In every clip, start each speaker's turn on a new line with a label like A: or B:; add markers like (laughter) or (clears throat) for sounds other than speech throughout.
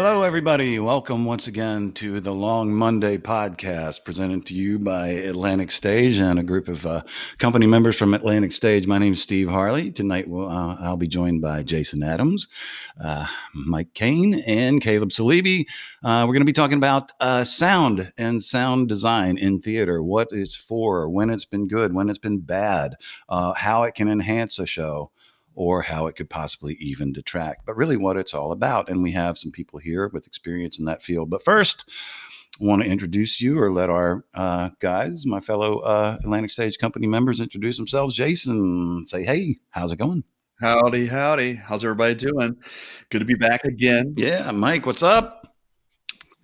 A: Hello, everybody. Welcome once again to the Long Monday podcast presented to you by Atlantic Stage and a group of uh, company members from Atlantic Stage. My name is Steve Harley. Tonight, we'll, uh, I'll be joined by Jason Adams, uh, Mike Kane, and Kaleb Salibi. Uh, we're going to be talking about uh, sound and sound design in theater, what it's for, when it's been good, when it's been bad, uh, how it can enhance a show or how it could possibly even detract, but really what it's all about. And we have some people here with experience in that field. But first, I want to introduce you or let our uh, guys, my fellow uh, Atlantic Stage company members, introduce themselves. Jason, say, hey, how's it going?
B: Howdy, howdy. How's everybody doing? Good to be back again.
A: Yeah, Mike, what's up?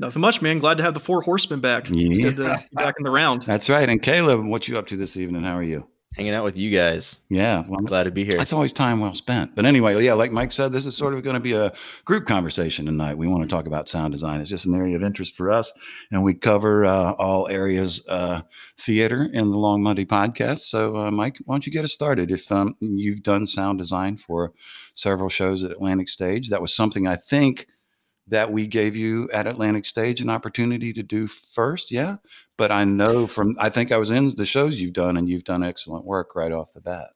C: Nothing much, man. Glad to have the four horsemen back.
A: Yeah.
C: It's good to be back in the round.
A: That's right. And Kaleb, what you up to this evening? How are you?
D: Hanging out with you guys.
A: Yeah, well,
D: I'm glad to be here.
A: It's always time well spent. But anyway, yeah, like Mike said, this is sort of going to be a group conversation tonight. We want to talk about sound design. It's just an area of interest for us, and we cover uh, all areas uh, theater in the Long Monday podcast. So, uh, Mike, why don't you get us started? If um, you've done sound design for several shows at Atlantic Stage, that was something I think that we gave you at Atlantic Stage an opportunity to do first. Yeah. But I know from, I think I was in the shows you've done and you've done excellent work right off the bat.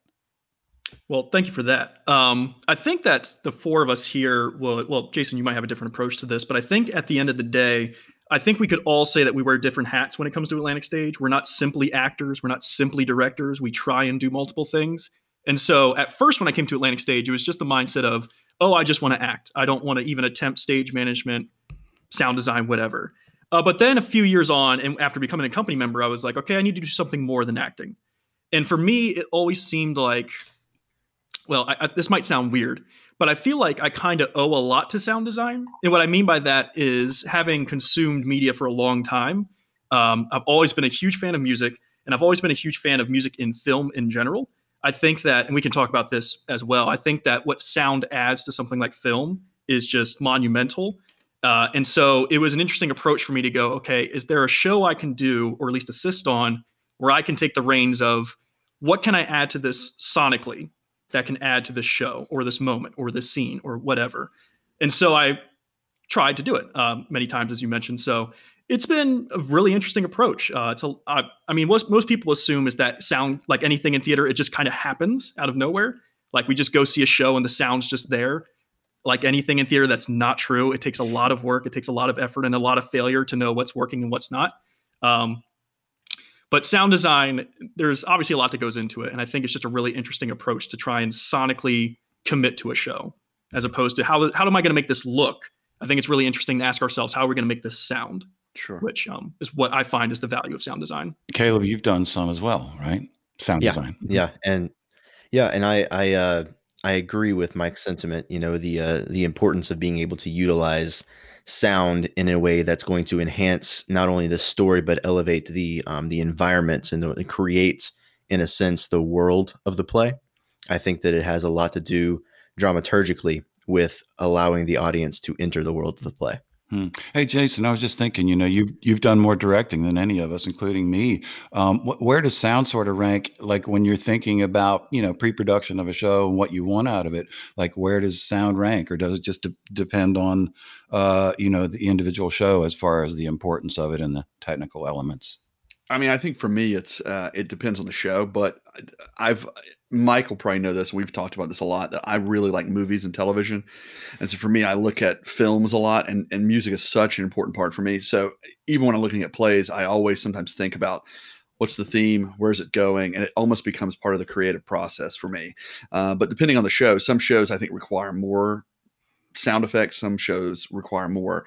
C: Well, thank you for that. Um, I think that the four of us here will, well, Jason, you might have a different approach to this, but I think at the end of the day, I think we could all say that we wear different hats when it comes to Atlantic Stage. We're not simply actors, we're not simply directors. We try and do multiple things. And so at first, when I came to Atlantic Stage, it was just the mindset of, oh, I just want to act. I don't want to even attempt stage management, sound design, whatever. Uh, but then a few years on, and after becoming a company member, I was like, okay, I need to do something more than acting. And for me, it always seemed like, well, I, I, this might sound weird, but I feel like I kind of owe a lot to sound design. And what I mean by that is having consumed media for a long time, um, I've always been a huge fan of music, and I've always been a huge fan of music in film in general. I think that, and we can talk about this as well. I think that what sound adds to something like film is just monumental. Uh, and so it was an interesting approach for me to go, okay, is there a show I can do, or at least assist on, where I can take the reins of what can I add to this sonically that can add to this show, or this moment, or this scene, or whatever. And so I tried to do it um, many times, as you mentioned. So it's been a really interesting approach. Uh, uh, I mean, most most people assume is that sound like anything in theater, it just kind of happens out of nowhere. Like we just go see a show and the sound's just there like anything in theater, that's not true. It takes a lot of work, it takes a lot of effort and a lot of failure to know what's working and what's not. Um, but sound design, there's obviously a lot that goes into it, and I think it's just a really interesting approach to try and sonically commit to a show, as opposed to how how am I going to make this look? I think it's really interesting to ask ourselves how are we going to make this sound.
B: Sure.
C: Which um, is what I find is the value of sound design.
A: Kaleb, you've done some as well, right? Sound
D: yeah,
A: design.
D: Yeah, and yeah, and I I uh, I agree with Mike's sentiment. You know, the uh, the importance of being able to utilize sound in a way that's going to enhance not only the story but elevate the um, the environments and the, create, in a sense, the world of the play. I think that it has a lot to do dramaturgically with allowing the audience to enter the world of the play.
A: Hmm. Hey, Jason, I was just thinking, you know, you you've done more directing than any of us, including me. Um, wh- where does sound sort of rank, like when you're thinking about, you know, pre-production of a show and what you want out of it? Like, where does sound rank, or does it just de- depend on, uh, you know, the individual show as far as the importance of it and the technical elements?
B: I mean, I think for me, it's uh, it depends on the show, but I've Michael probably know this. We've talked about this a lot. That I really like movies and television, and so for me, I look at films a lot, and and music is such an important part for me. So even when I'm looking at plays, I always sometimes think about what's the theme, where's it going, and it almost becomes part of the creative process for me. Uh, but depending on the show, some shows I think require more sound effects. Some shows require more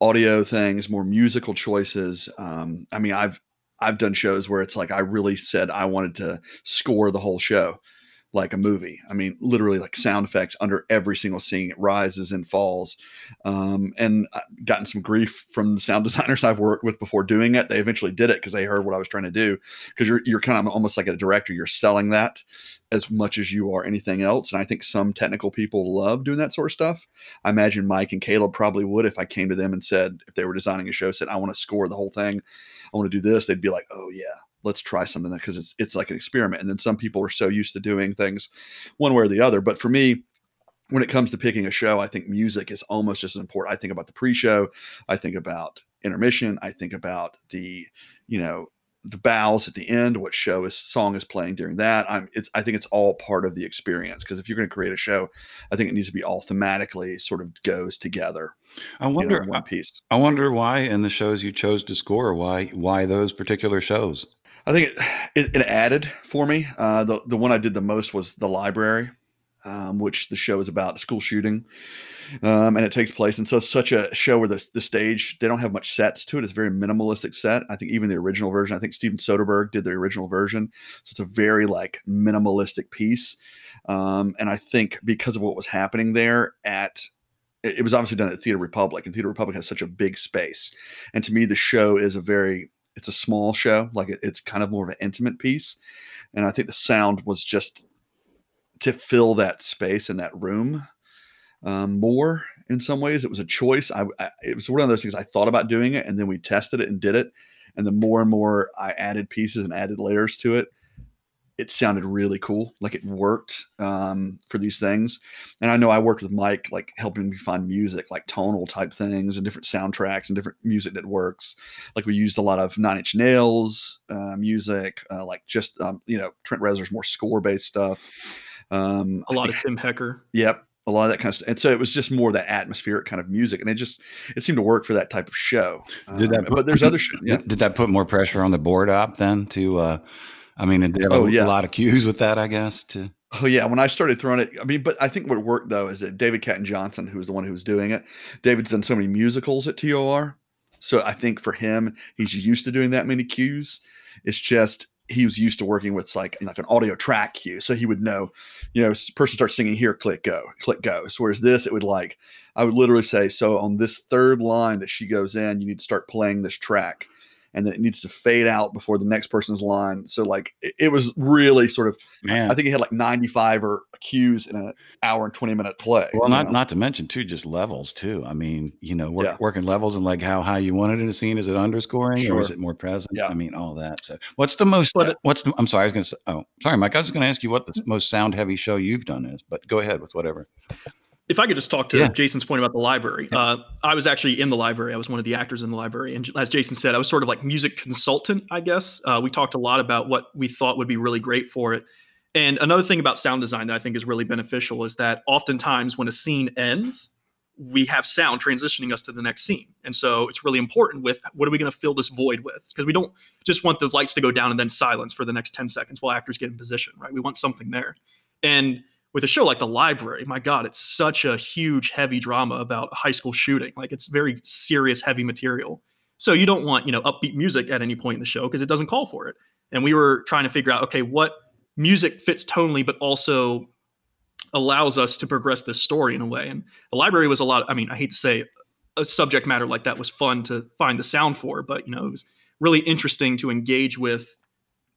B: audio things, more musical choices. Um, I mean, I've I've done shows where it's like I really said I wanted to score the whole show like a movie. I mean, literally like sound effects under every single scene. It rises and falls. Um, and I've gotten some grief from the sound (laughs) designers I've worked with before doing it. They eventually did it because they heard what I was trying to do. Because you're you're kind of almost like a director. You're selling that as much as you are anything else. And I think some technical people love doing that sort of stuff. I imagine Mike and Kaleb probably would if I came to them and said, if they were designing a show, said, I want to score the whole thing. I want to do this. They'd be like, oh yeah, let's try something because it's it's like an experiment. And then some people are so used to doing things one way or the other. But for me, when it comes to picking a show, I think music is almost just as important. I think about the pre-show, I think about intermission, I think about the, you know, the bows at the end, what show is song is playing during that. I'm it's I think it's all part of the experience because if you're going to create a show, I think it needs to be all thematically sort of goes together.
A: I
B: you know,
A: wonder.
B: one piece.
A: I wonder why in the shows you chose to score, why why those particular shows?
B: I think it, it, it added for me. Uh, the the one I did the most was the library, um, which the show is about school shooting, um, and it takes place. And so such a show where the the stage they don't have much sets to it. It's a very minimalistic set. I think even the original version. I think Steven Soderbergh did the original version, so it's a very like minimalistic piece. Um, and I think because of what was happening there at it it was obviously done at Theater Republic, and Theater Republic has such a big space. And to me, the show is a very it's a small show, like it, it's kind of more of an intimate piece. And I think the sound was just to fill that space in that room um, more in some ways. It was a choice. I, I it was one of those things I thought about doing it, and then we tested it and did it. And the more and more I added pieces and added layers to it, it sounded really cool. Like it worked um, for these things. And I know I worked with Mike, like helping me find music, like tonal type things and different soundtracks and different music that works. Like we used a lot of Nine Inch Nails uh, music, uh, like just um, you know Trent Reznor's more score based stuff. Um,
C: A
B: I
C: lot
B: think-
C: of Tim Hecker.
B: Yep. A lot of that kind of stuff. And so it was just more that atmospheric kind of music. And it just, it seemed to work for that type of show.
A: Did that
B: Um,
A: put-
B: but there's other (clears throat) shows. Yeah.
A: Did, did that put more pressure on the board op then to? uh I mean, did they have
B: Oh,
A: a
B: yeah.
A: lot of cues with that? I guess to.
B: Oh yeah, when I started throwing it, I mean, but I think what worked though is that David Catton Johnson, who was the one who was doing it, David's done so many musicals at TOR, so I think for him, he's used to doing that many cues. It's just he was used to working with like like an audio track cue, so he would know, you know, person starts singing here, click go, click go. So whereas this, it would like I would literally say, so on this third line that she goes in, you need to start playing this track. And then it needs to fade out before the next person's line. So like it, it was really sort of
A: Man,
B: I think he had like 95 or cues in an hour and 20 minute play.
A: well, not
B: know?
A: not to mention too, just levels too. I mean, you know, work,
B: Yeah.
A: working levels and like how high you want it in a scene. Is it underscoring or is it more present?
B: Yeah.
A: I mean, all that. So, what's the most? What's the, I'm sorry, I was going to say. Oh, sorry, Mike. I was going to ask you what the mm. most sound heavy show you've done is, but go ahead with whatever.
C: If I could just talk to
A: Yeah.
C: Jason's point about the library, uh, I was actually in the library. I was one of the actors in the library, and as Jason said, I was sort of like music consultant. I guess uh, we talked a lot about what we thought would be really great for it. And another thing about sound design that I think is really beneficial is that oftentimes when a scene ends, we have sound transitioning us to the next scene. And so it's really important with what are we going to fill this void with? Because we don't just want the lights to go down and then silence for the next 10 seconds while actors get in position, right? We want something there. And with a show like The Library, my God, it's such a huge, heavy drama about high school shooting. Like it's very serious, heavy material. So you don't want, you know, upbeat music at any point in the show because it doesn't call for it. And we were trying to figure out, okay, what music fits tonally, but also allows us to progress this story in a way. And the library was a lot, I mean, I hate to say a subject matter like that was fun to find the sound for, but you know, it was really interesting to engage with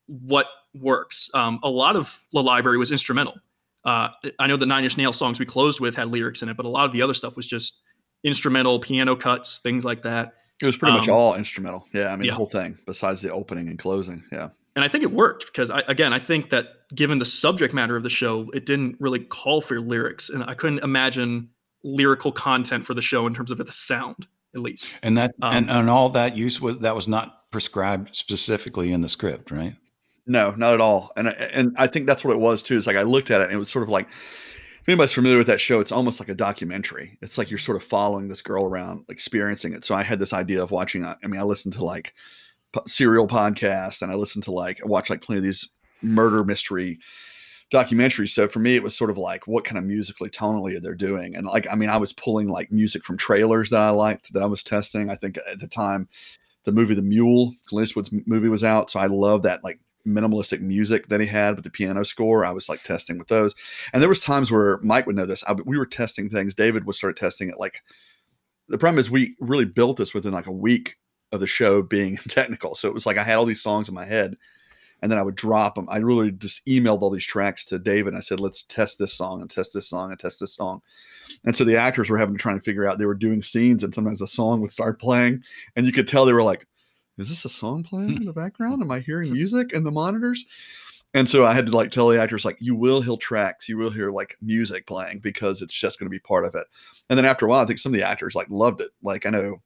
C: what works. Um, a lot of the library was instrumental. Uh, I know the Nine Inch Nails songs we closed with had lyrics in it, but a lot of the other stuff was just instrumental, piano cuts, things like that.
B: It was pretty much
C: Um,
B: all instrumental. Yeah. I mean,
C: yeah.
B: the whole thing, besides the opening and closing. Yeah.
C: And I think it worked because, I, again, I think that given the subject matter of the show, it didn't really call for lyrics, and I couldn't imagine lyrical content for the show in terms of the sound, at least.
A: And that
C: Um,
A: and, and all that use was that was not prescribed specifically in the script, right?
B: No, not at all. And I- and I think that's what it was too. Is like I looked at it and it was sort of like if anybody's familiar with that show, it's almost like a documentary. It's like you're sort of following this girl around, experiencing it. So I had this idea of watching. I mean, I listened to like serial podcasts and I listened to like I watch like plenty of these murder mystery documentaries. So for me, it was sort of like what kind of musically tonally are they're doing. And like I mean, I was pulling like music from trailers that I liked that I was testing. I think at the time the movie The Mule, Clint Eastwood's movie was out. So I love that like minimalistic music that he had with the piano score. I was like testing with those. And there was times where Mike would know this. I, we were testing things. David would start testing it. Like the problem is we really built this within like a week of the show being (laughs) technical. So it was like I had all these songs in my head and then I would drop them. I really just emailed all these tracks to David. I said, let's test this song and test this song and test this song. And so the actors were having to try and figure out they were doing scenes and sometimes a song would start playing and you could tell they were like, is this a song playing hmm. in the background? Am I hearing music in the monitors? And so I had to like tell the actors like you will hear tracks, you will hear like music playing because it's just going to be part of it. And then after a while, I think some of the actors like loved it. Like I know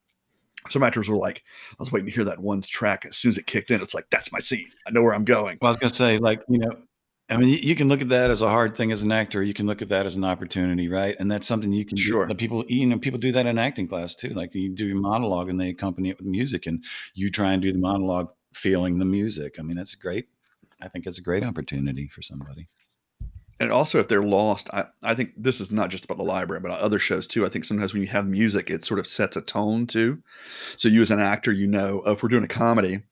B: some actors were like, I was waiting to hear that one track. As soon as it kicked in, it's like that's my scene. I know where I'm going.
A: Well, I was going to say, like you know, I mean, you, can look at that as a hard thing as an actor. You can look at that as an opportunity, right? And that's something you can.
B: Sure.
A: Do. The people, you know, people do that in acting class too. Like you do your monologue and they accompany it with music, and you try and do the monologue feeling the music. I mean, that's great. I think it's a great opportunity for somebody.
B: And also, if they're lost, I, I think this is not just about the library, but other shows too. I think sometimes when you have music, it sort of sets a tone too. So you as an actor, you know, oh, if we're doing a comedy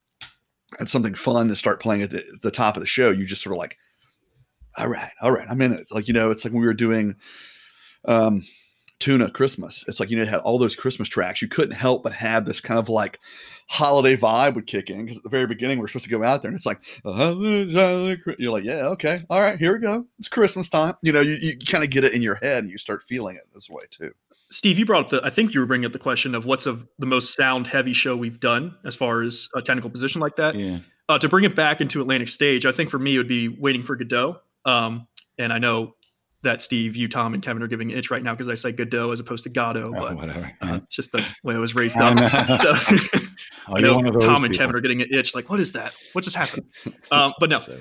B: and something fun to start playing at the, the top of the show, you just sort of like, all right, all right, I'm in it. It's like, you know, it's like when we were doing um, Tuna Christmas. It's like, you know, had all those Christmas tracks. You couldn't help but have this kind of like holiday vibe would kick in because at the very beginning we're supposed to go out there and it's like you're like yeah okay all right here we go it's christmas time you know you, you kind of get it in your head and you start feeling it this way too
C: steve you brought up the i think you were bringing up the question of what's of the most sound heavy show we've done as far as a technical position like that
A: yeah
C: uh, to bring it back into atlantic stage i think for me it would be waiting for godot um, and i know that Steve, you, Tom, and Kevin are giving an itch right now because I say Godot as opposed to Godot,
A: Oh,
C: but
A: whatever.
C: uh, it's just the way I was raised up. (laughs) so (laughs) I know
A: one of those
C: Tom and. Kevin are getting an itch. Like, what is that? What just happened? (laughs) Um, but no,
A: So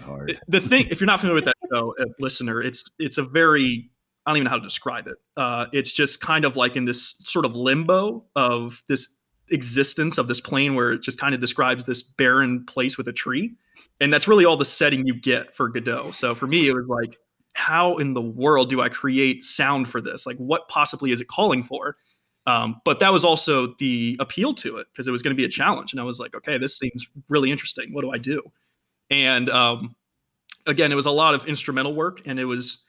C: the thing, if you're not familiar with that show, uh, listener, it's it's a very I don't even know how to describe it. Uh, it's just kind of like in this sort of limbo of this existence of this plane where it just kind of describes this barren place with a tree, and that's really all the setting you get for Godot. So for me, it was like, how in the world do I create sound for this? Like, what possibly is it calling for? Um, but that was also the appeal to it because it was going to be a challenge, and I was like, okay, this seems really interesting. What do I do? And um, again, it was a lot of instrumental work, and it was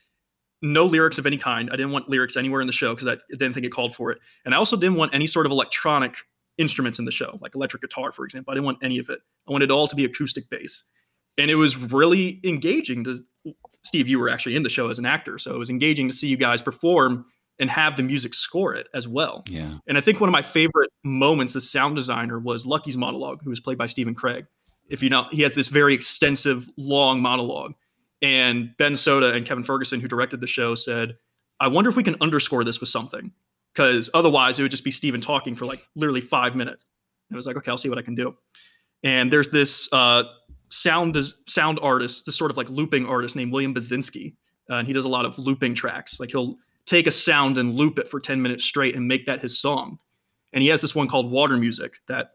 C: no lyrics of any kind. I didn't want lyrics anywhere in the show because I didn't think it called for it, and I also didn't want any sort of electronic instruments in the show, like electric guitar, for example. I didn't want any of it. I wanted it all to be acoustic bass, and it was really engaging. To Steve, you were actually in the show as an actor, so it was engaging to see you guys perform and have the music score it as well.
A: Yeah.
C: And I think one of my favorite moments as sound designer was Lucky's monologue, who was played by Stephen Craig. If you know, he has this very extensive, long monologue. And Ben Soda and Kevin Ferguson, who directed the show, said, I wonder if we can underscore this with something. Because otherwise, it would just be Stephen talking for like literally five minutes. And I was like, okay, I'll see what I can do. And there's this uh, sound sound artist, this sort of like looping artist named William Basinski. Uh, and he does a lot of looping tracks. Like he'll take a sound and loop it for 10 minutes straight and make that his song. And he has this one called Water Music that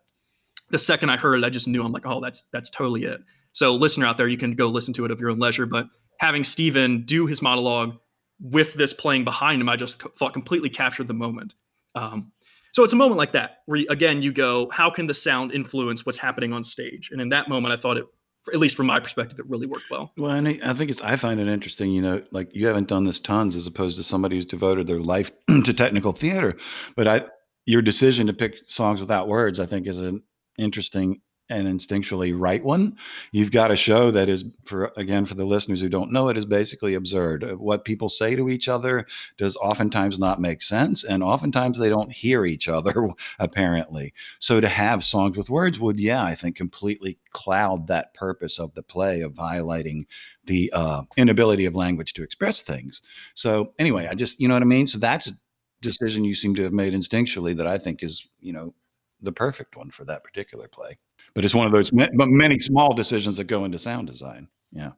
C: the second I heard it, I just knew I'm like, oh, that's that's totally it. So listener out there, you can go listen to it of your own leisure. But having Steven do his monologue with this playing behind him, I just thought completely captured the moment. Um, so it's a moment like that where again you go, how can the sound influence what's happening on stage? And in that moment, I thought it, at least from my perspective, it really worked well.
A: Well, and I I think it's I find it interesting, you know, like you haven't done this tons as opposed to somebody who's devoted their life (clears throat) to technical theater. But I your decision to pick songs without words, I think, is an interesting and instinctually right one. You've got a show that is for again for the listeners who don't know it is basically absurd. Uh, What people say to each other does oftentimes not make sense, and oftentimes they don't hear each other (laughs) apparently. So to have songs with words would, yeah, I think completely cloud that purpose of the play of highlighting the uh, inability of language to express things. So anyway, I just you know what I mean. So that's a decision you seem to have made instinctually that I think is you know the perfect one for that particular play. But it's one of those but many small decisions that go into sound design. Yeah.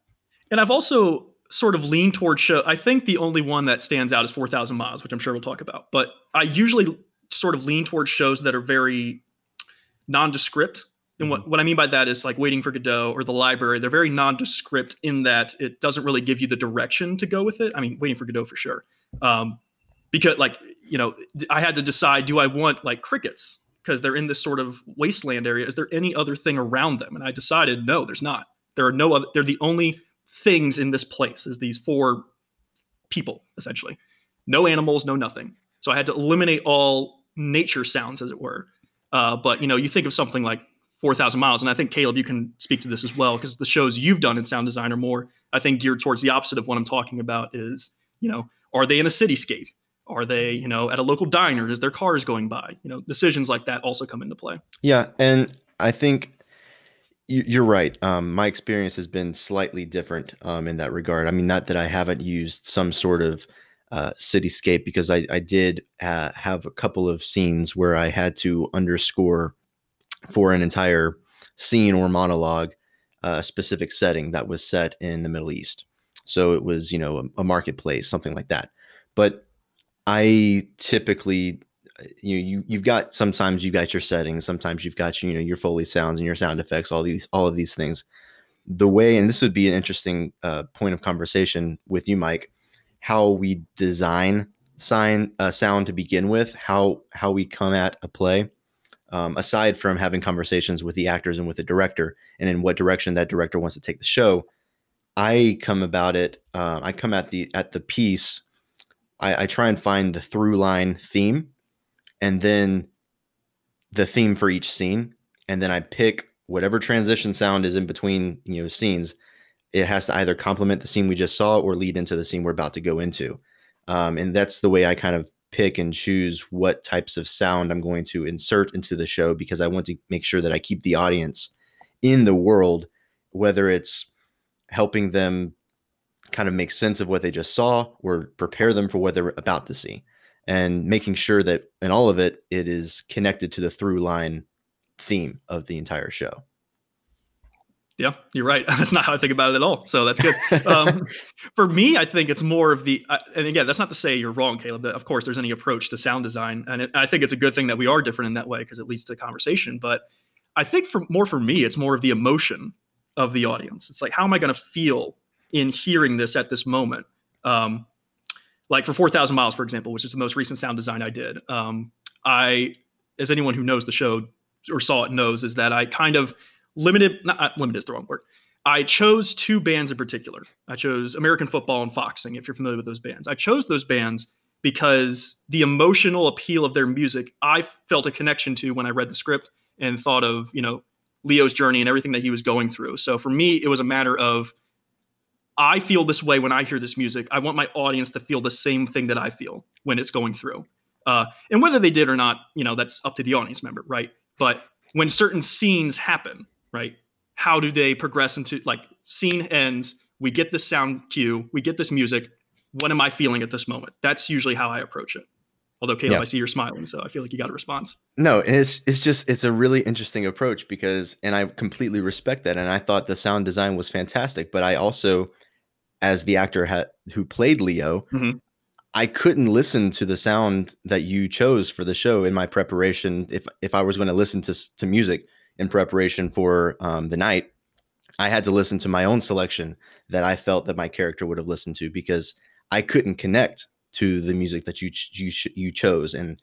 C: And I've also sort of leaned towards show. I think the only one that stands out is 4,000 Miles, which I'm sure we'll talk about. But I usually sort of lean towards shows that are very nondescript. And what, what I mean by that is like Waiting for Godot or The Library. They're very nondescript in that it doesn't really give you the direction to go with it. I mean, Waiting for Godot for sure. Um, because like, you know, I had to decide, do I want like crickets? Because they're in this sort of wasteland area. Is there any other thing around them? And I decided, no, there's not. There are no other, they're the only things in this place is these four people essentially no animals no nothing so i had to eliminate all nature sounds as it were uh, but you know you think of something like 4000 miles and i think kaleb you can speak to this as well because the shows you've done in sound design are more i think geared towards the opposite of what i'm talking about is you know are they in a cityscape are they you know at a local diner is there cars going by you know decisions like that also come into play
D: Yeah, and I think You- You're right. Um, my experience has been slightly different um, in that regard. I mean, not that I haven't used some sort of uh, cityscape because I, I did uh, have a couple of scenes where I had to underscore for an entire scene or monologue uh, a specific setting that was set in the Middle East. So it was, you know, a, a marketplace, something like that. But I typically uh, you you you've got sometimes you've got your settings, sometimes you've got you know your foley sounds and your sound effects, all these all of these things. The way, and this would be an interesting uh, point of conversation with you, Mike, how we design sign uh, sound to begin with, how how we come at a play, um, aside from having conversations with the actors and with the director, and in what direction that director wants to take the show. I come about it. Uh, I come at the at the piece. I, I try and find the through line theme and then the theme for each scene. And then i pick whatever transition sound is in between you know scenes. It has to either complement the scene we just saw or lead into the scene we're about to go into. Um, and that's the way i kind of pick and choose what types of sound i'm going to insert into the show because i want to make sure that i keep the audience in the world whether it's helping them kind of make sense of what they just saw or prepare them for what they're about to see and making sure that in all of it it is connected to the through line theme of the entire show
C: Yeah, you're right. (laughs) That's not how I think about it at all. So that's good. (laughs) Um, for me, I think it's more of the, uh, and again, that's not to say you're wrong, Kaleb. That of course, there's any approach to sound design, and it, I think it's a good thing that we are different in that way because it leads to conversation. But I think for more for me, it's more of the emotion of the audience. It's like, how am I going to feel in hearing this at this moment? Um, like for 4,000 Miles, for example, which is the most recent sound design I did. Um, I, as anyone who knows the show or saw it knows, is that I kind of limited, not uh, limited is the wrong word. I chose two bands in particular. I chose American Football and Foxing, if you're familiar with those bands. I chose those bands because the emotional appeal of their music, I felt a connection to when I read the script and thought of, you know, Leo's journey and everything that he was going through. So for me, it was a matter of I feel this way when I hear this music. I want my audience to feel the same thing that I feel when it's going through. Uh, and whether they did or not, you know, that's up to the audience member, right? But when certain scenes happen, right? How do they progress into like scene ends? We get this sound cue, we get this music. What am I feeling at this moment? That's usually how I approach it. Although Kaleb,
D: Yeah.
C: I see you're smiling, so I feel like you got a response.
D: No, and it's it's just it's a really interesting approach because and I completely respect that and I thought the sound design was fantastic, but I also as the actor ha- who played Leo,
C: Mhm.
D: I couldn't listen to the sound that you chose for the show in my preparation if if I was going to listen to to music in preparation for um, the night, I had to listen to my own selection that I felt that my character would have listened to because I couldn't connect to the music that you ch- you ch- you chose and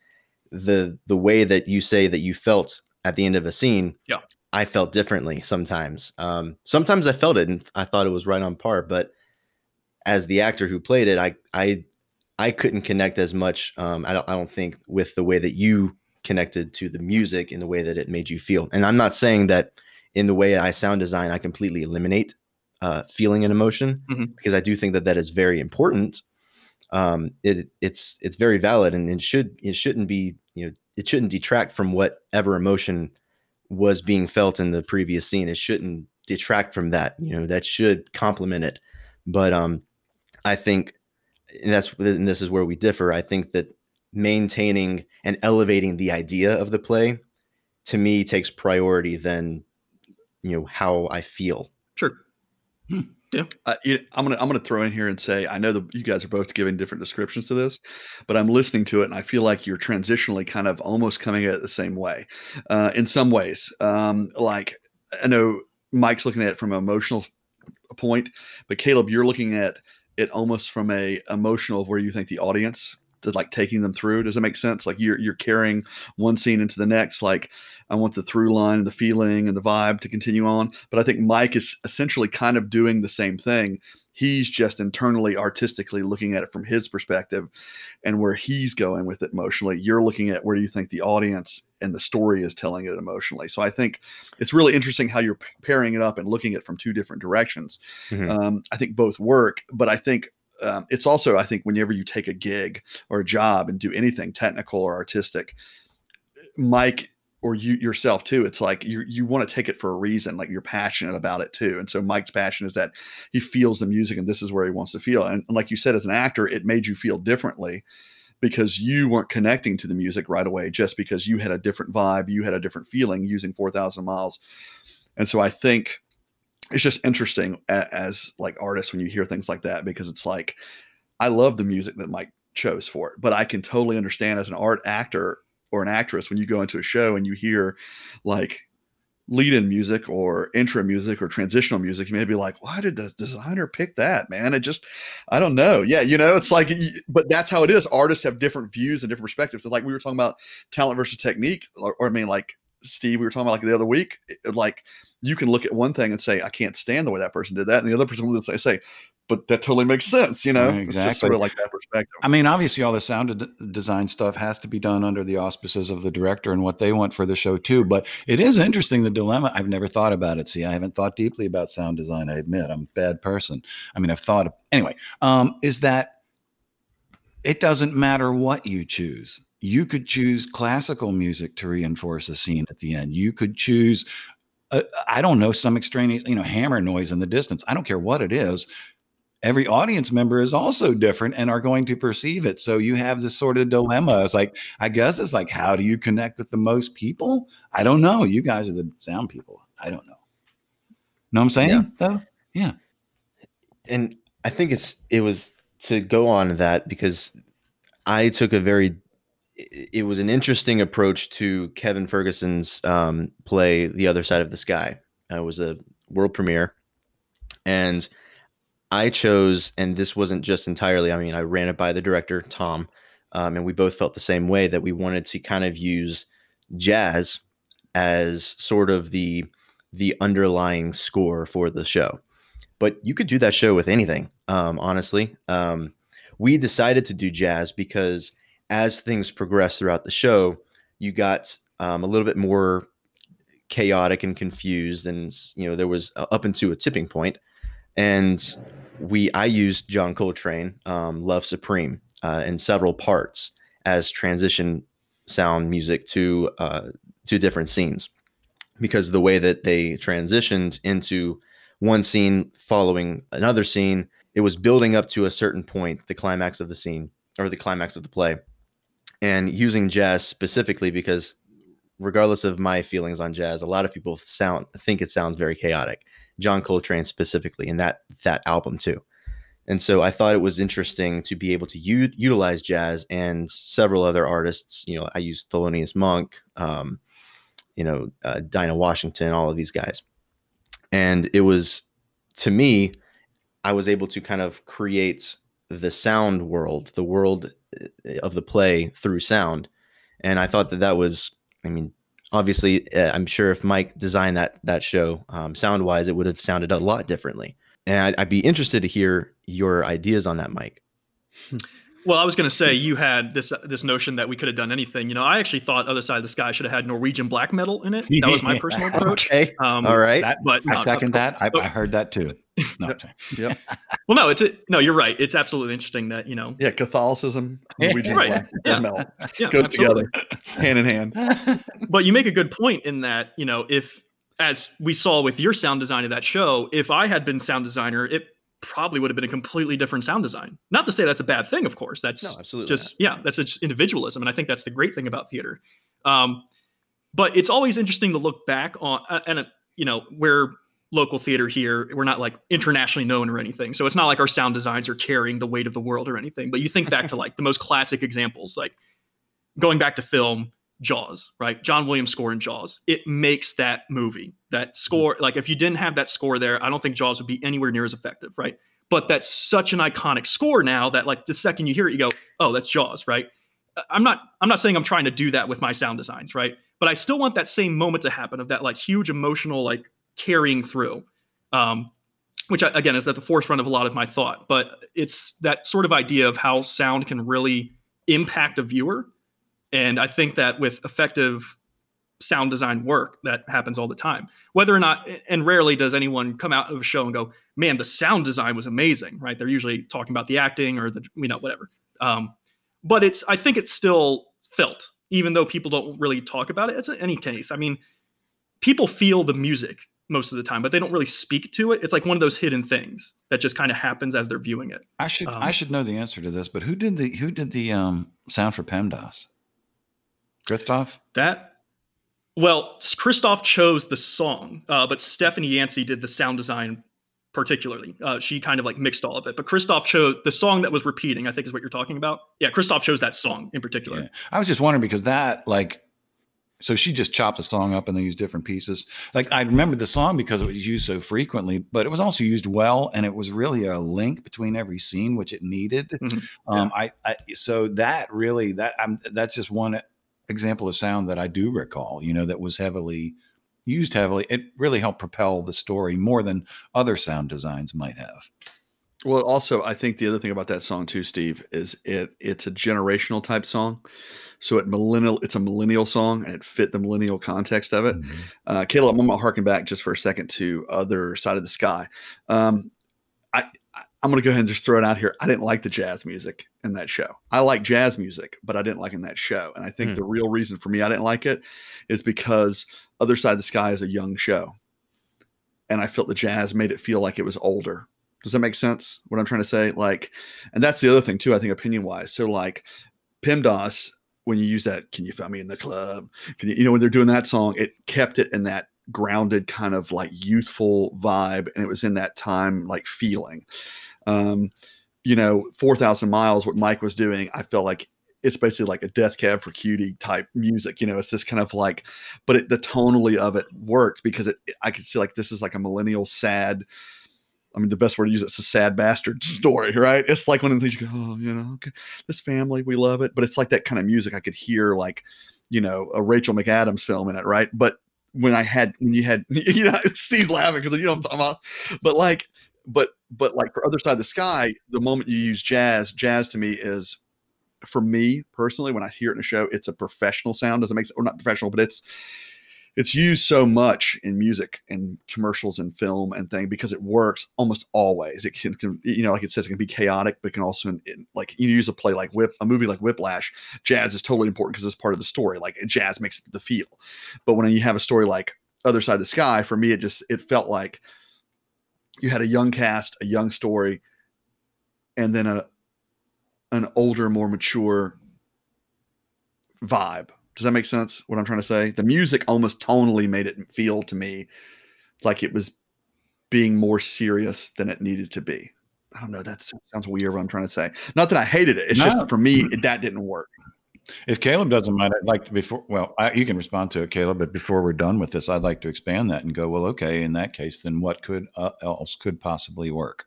D: the the way that you say that you felt at the end of a scene
C: Yeah.
D: i felt differently sometimes um sometimes i felt it and i thought it was right on par but as the actor who played it i i i couldn't connect as much um i don't i don't think with the way that you connected to the music in the way that it made you feel and i'm not saying that in the way i sound design i completely eliminate uh feeling and emotion
C: Mhm.
D: because i do think that that is very important um, it it's it's very valid and it should it shouldn't be you know it shouldn't detract from whatever emotion was being felt in the previous scene. It shouldn't detract from that. You know that should complement it. But um, I think and that's and this is where we differ. I think that maintaining and elevating the idea of the play to me takes priority than you know how I feel.
C: Sure.
B: Uh, you I'm gonna I'm gonna throw in here and say I know that you guys are both giving different descriptions to this, but I'm listening to it and I feel like you're transitionally kind of almost coming at it the same way, uh, in some ways. Um, like I know Mike's looking at it from an emotional point, but Kaleb, you're looking at it almost from a emotional of where you think the audience to like taking them through. Does that make sense? Like you're you're carrying one scene into the next. Like I want the through line, and the feeling, and the vibe to continue on. But I think Mike is essentially kind of doing the same thing. He's just internally, artistically looking at it from his perspective and where he's going with it emotionally. You're looking at where you think the audience and the story is telling it emotionally. So I think it's really interesting how you're pairing it up and looking at it from two different directions.
D: Mhm.
B: Um, I think both work, but I think um, it's also, I think, whenever you take a gig or a job and do anything technical or artistic, Mike or you yourself too it's like you you want to take it for a reason like you're passionate about it too and so mike's passion is that he feels the music and this is where he wants to feel and, and like you said as an actor it made you feel differently because you weren't connecting to the music right away just because you had a different vibe you had a different feeling using 4000 miles and so i think it's just interesting as, as like artists when you hear things like that because it's like i love the music that mike chose for it but i can totally understand as an art actor or an actress when you go into a show and you hear like lead in music or intro music or transitional music, you may be like, why did the designer pick that, man? It just, I don't know. Yeah, you know, it's like, but that's how it is. Artists have different views and different perspectives. So like we were talking about talent versus technique, or, or I mean, like Steve, we were talking about like the other week, it, like you can look at one thing and say, I can't stand the way that person did that. And the other person will say, say but that totally makes sense, you know.
A: Exactly.
B: It's just sort of like that perspective.
A: I mean, obviously, all the sound design stuff has to be done under the auspices of the director and what they want for the show too. But it is interesting the dilemma. I've never thought about it. See, I haven't thought deeply about sound design. I admit, I'm a bad person. I mean, I've thought of, anyway. Um, is that it doesn't matter what you choose. You could choose classical music to reinforce a scene at the end. You could choose uh, I don't know, some extraneous, you know, hammer noise in the distance. I don't care what it is every audience member is also different and are going to perceive it. So you have this sort of dilemma. It's like, I guess it's like, how do you connect with the most people? I don't know. You guys are the sound people. I don't know. Know what I'm saying?
D: Yeah.
A: Though? Yeah.
D: And I think it's it was to go on that because I took a very it was an interesting approach to Kevin Ferguson's um, play The Other Side of the Sky. It was a world premiere and I chose, and this wasn't just entirely, I mean, I ran it by the director, Tom, um, and we both felt the same way that we wanted to kind of use jazz as sort of the the underlying score for the show. But you could do that show with anything, um, honestly. Um, we decided to do jazz because as things progress throughout the show, you got um, a little bit more chaotic and confused, and you know there was uh, up into a tipping point. and we I used John Coltrane, um, Love Supreme, uh, in several parts as transition sound music to uh, to different scenes because the way that they transitioned into one scene following another scene, it was building up to a certain point, the climax of the scene or the climax of the play, and using jazz specifically because regardless of my feelings on jazz, a lot of people sound think it sounds very chaotic. John Coltrane specifically, and that that album too. And so I thought it was interesting to be able to u- utilize jazz and several other artists. You know, I used Thelonious Monk, um, you know, uh, Dinah Washington, all of these guys. And it was, to me, I was able to kind of create the sound world, the world of the play through sound. And I thought that that was, I mean, obviously, uh, I'm sure if Mike designed that that show um, sound wise, it would have sounded a lot differently. And I'd, I'd, be interested to hear your ideas on that, Mike. (laughs)
C: Well, I was going to say you had this this notion that we could have done anything. You know, I actually thought Other Side of the Sky should have had Norwegian black metal in it. (laughs) That was my personal approach.
D: okay. Um, All right.
A: That, but I no, second no, that. I, I, heard that too. (laughs) No.
B: yeah.
C: Well, no, it's a, no. You're right. It's absolutely interesting that you know.
B: Yeah, Catholicism, (laughs) Norwegian
C: right.
B: black
C: yeah.
B: metal
C: yeah,
B: goes together, hand in hand.
C: But you make a good point in that you know if, as we saw with your sound design of that show, if I had been sound designer, it probably would have been a completely different sound design. Not to say that's a bad thing, of course. That's
D: no, absolutely
C: just not. yeah, that's just individualism, and I think that's the great thing about theater. Um, but it's always interesting to look back on, uh, and uh, you know, we're local theater here. We're not like internationally known or anything, so it's not like our sound designs are carrying the weight of the world or anything. But you think back to (laughs) like the most classic examples, like going back to film. Jaws, right? John Williams score in Jaws. It makes that movie. That score, like if you didn't have that score there, I don't think Jaws would be anywhere near as effective, right? But that's such an iconic score now that like the second you hear it, you go, "Oh, that's Jaws," right? I'm not I'm not saying I'm trying to do that with my sound designs, right? But I still want that same moment to happen of that like huge emotional like carrying through. Um, which again is at the forefront of a lot of my thought, but it's that sort of idea of how sound can really impact a viewer and I think that with effective sound design work, that happens all the time. Whether or not, and rarely does anyone come out of a show and go, "Man, the sound design was amazing." Right? They're usually talking about the acting or the, you know, whatever. Um, but it's, I think it's still felt even though people don't really talk about it. It's in any case. I mean, people feel the music most of the time, but they don't really speak to it. It's like one of those hidden things that just kind of happens as they're viewing it.
A: I should
C: Um,
A: I should know the answer to this, but who did the who did the um, sound for PEMDAS? Christoph?
C: That well, Christoph chose the song, uh, but Stephanie Yancey did the sound design particularly. Uh, she kind of like mixed all of it. But Christoph chose the song that was repeating, I think is what you're talking about. Yeah, Christoph chose that song in particular.
A: Yeah. I was just wondering because that like so she just chopped the song up and they used different pieces. Like I remember the song because it was used so frequently, but it was also used well and it was really a link between every scene which it needed.
C: Mhm.
A: Um I, I so that really that I'm that's just one example of sound that I do recall, you know, that was heavily used heavily. It really helped propel the story more than other sound designs might have.
B: Well, also, I think the other thing about that song too, Steve, is it it's a generational type song. So it millennial, it's a millennial song, and it fit the millennial context of it. Uh, Kaleb, I'm gonna harken back just for a second to other side of the sky. Um, I, I I'm gonna go ahead and just throw it out here. I didn't like the jazz music in that show. I like jazz music, but I didn't like in that show. And I think
D: Hmm.
B: the real reason for me I didn't like it is because Other Side of the Sky is a young show, and I felt the jazz made it feel like it was older. Does that make sense? What I'm trying to say, like, and that's the other thing too. I think opinion wise. So like, PEMDAS, when you use that, can you find me in the club? Can you, you know, when they're doing that song, it kept it in that grounded kind of like youthful vibe, and it was in that time like feeling. Um, you know, four thousand miles. What Mike was doing, I felt like it's basically like a Death Cab for Cutie type music. You know, it's just kind of like, but it, the tonally of it worked because it. I could see like this is like a millennial sad. I mean, the best word to use it's a sad bastard (laughs) story, right? It's like one of the things you go, oh, you know, okay, this family, we love it, but it's like that kind of music. I could hear like, you know, a Rachel McAdams film in it, right? But when I had, when you had, (laughs) you know, Steve's laughing because you know I'm talking about, but like, but but like for other side of the sky, the moment you use jazz, jazz to me is for me personally, when I hear it in a show, it's a professional sound. Doesn't make sense, or not professional, but it's it's used so much in music and commercials and film and thing because it works almost always. It can, can you know, like it says, it can be chaotic, but it can also like you use a play like Whip, a movie like Whiplash. Jazz is totally important because it's part of the story. Like jazz makes the feel. But when you have a story like Other Side of the Sky, for me, it just it felt like you had a young cast, a young story, and then a an older, more mature vibe. Does that make sense? What I'm trying to say? The music almost tonally made it feel to me like it was being more serious than it needed to be. I don't know. That sounds weird. What I'm trying to say. Not that I hated it. It's
A: No.
B: just for me it, that didn't work.
A: If Kaleb doesn't mind, I'd like to before. Well, I, you can respond to it, Kaleb. But before we're done with this, I'd like to expand that and go. Well, okay. In that case, then what could uh, else could possibly work?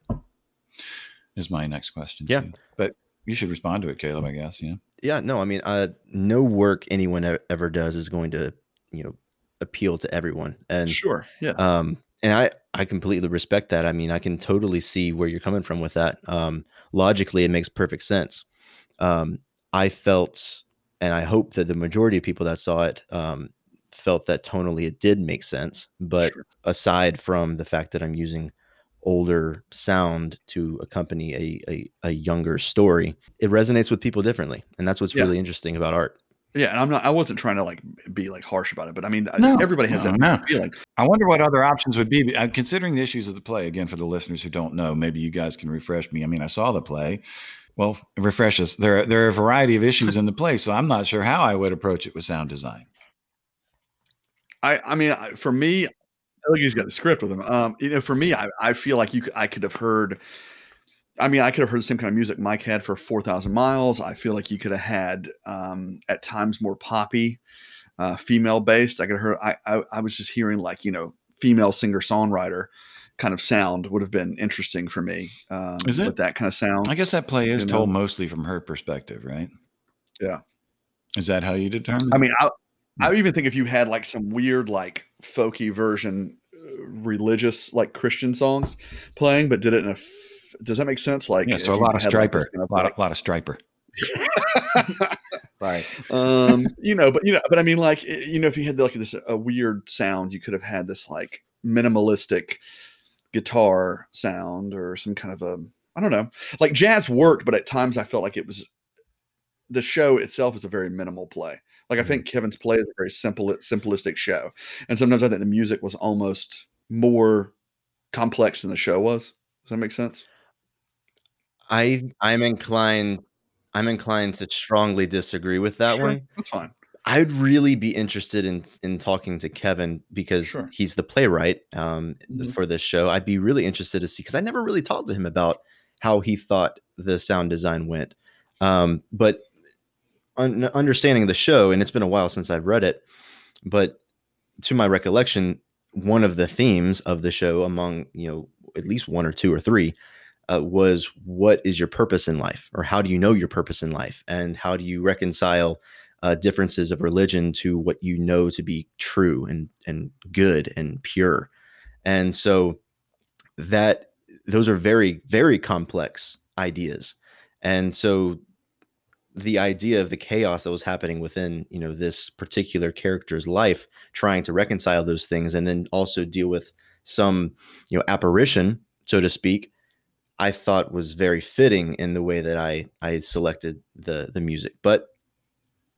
A: Is my next question.
D: Yeah.
A: to you. but you should respond to it, Caleb. I guess. Yeah.
D: Yeah, no, I mean, uh, no work anyone ever does is going to, you know, appeal to everyone. And
B: Sure. Yeah.
D: um, and I I completely respect that. I mean, I can totally see where you're coming from with that. Um, logically, it makes perfect sense. Um, I felt, and I hope that the majority of people that saw it um, felt that tonally it did make sense. But
B: Sure.
D: aside from the fact that I'm using older sound to accompany a, a, a younger story, it resonates with people differently, and that's what's
B: Yeah.
D: really interesting about art.
B: Yeah. And I'm not. I wasn't trying to like be like harsh about it, but I mean,
A: No,
B: everybody has
A: no,
B: that
A: no.
B: feeling.
A: I wonder what other options would be. Uh, considering the issues of the play, again, for the listeners who don't know, maybe you guys can refresh me. I mean, I saw the play. Well, refresh us. There, there are a variety of issues in the play, so I'm not sure how I would approach it with sound design.
B: I, I mean, for me, I think he's got the script with him. Um, you know, for me, I, I feel like you, could, I could have heard. I mean, I could have heard the same kind of music Mike had for Four Thousand Miles. I feel like you could have had um, at times more poppy, uh, female based. I could have heard. I, I, I was just hearing like you know female singer songwriter kind of sound would have been interesting for me. Um,
A: Is it?
B: with that kind of sound?
A: I guess that play is told
B: know?
A: mostly from her perspective, right?
B: Yeah.
A: Is that how you determine?
B: I mean, I,
A: Hmm.
B: I even think if you had like some weird, like folky version, uh, religious, like Christian songs playing, but did it in a, f- does that make sense? Like,
A: yeah. So a lot of
B: had, like,
A: Stryper,
B: kind of,
A: a lot
B: like-
A: of, lot of Stryper. (laughs) Sorry.
B: um, (laughs) you know, but you know, but I mean, like, you know, if you had like this a weird sound, you could have had this like minimalistic guitar sound or some kind of a, I don't know, like jazz worked, but at times I felt like it was the show itself is a very minimal play. Like I mm-hmm. think Kevin's play is a very simple, simplistic show, and sometimes I think the music was almost more complex than the show was. Does that make sense?
D: I I'm inclined I'm inclined to strongly disagree with that
B: Sure,
D: one.
B: That's fine.
D: I'd really be interested in in talking to Kevin because
B: Sure.
D: he's the playwright um,
C: Mhm.
D: for this show. I'd be really interested to see because I never really talked to him about how he thought the sound design went. Um, but un- understanding the show, and it's been a while since I've read it, but to my recollection, one of the themes of the show, among you know at least one or two or three, uh, was what is your purpose in life, or how do you know your purpose in life, and how do you reconcile uh, differences of religion to what you know to be true and and good and pure, and so that those are very very complex ideas, and so the idea of the chaos that was happening within you know this particular character's life trying to reconcile those things and then also deal with some you know apparition so to speak i thought was very fitting in the way that i i selected the the music. But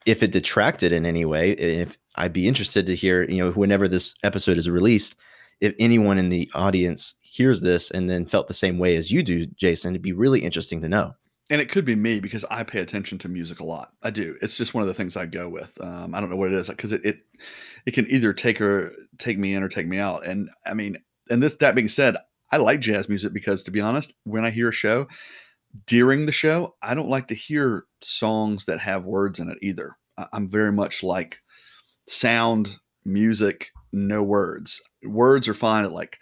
D: if it detracted in any way if i'd be interested to hear you know whenever this episode is released if anyone in the audience hears this and then felt the same way as you do jason it'd be really interesting to know
B: and it could be me because I pay attention to music a lot. I do. It's just one of the things I go with. Um, I don't know what it is because it, it it can either take or take me in or take me out. And I mean, and this that being said, I like jazz music because to be honest, when I hear a show during the show, I don't like to hear songs that have words in it either. I'm very much like sound, music, no words. Words are fine at like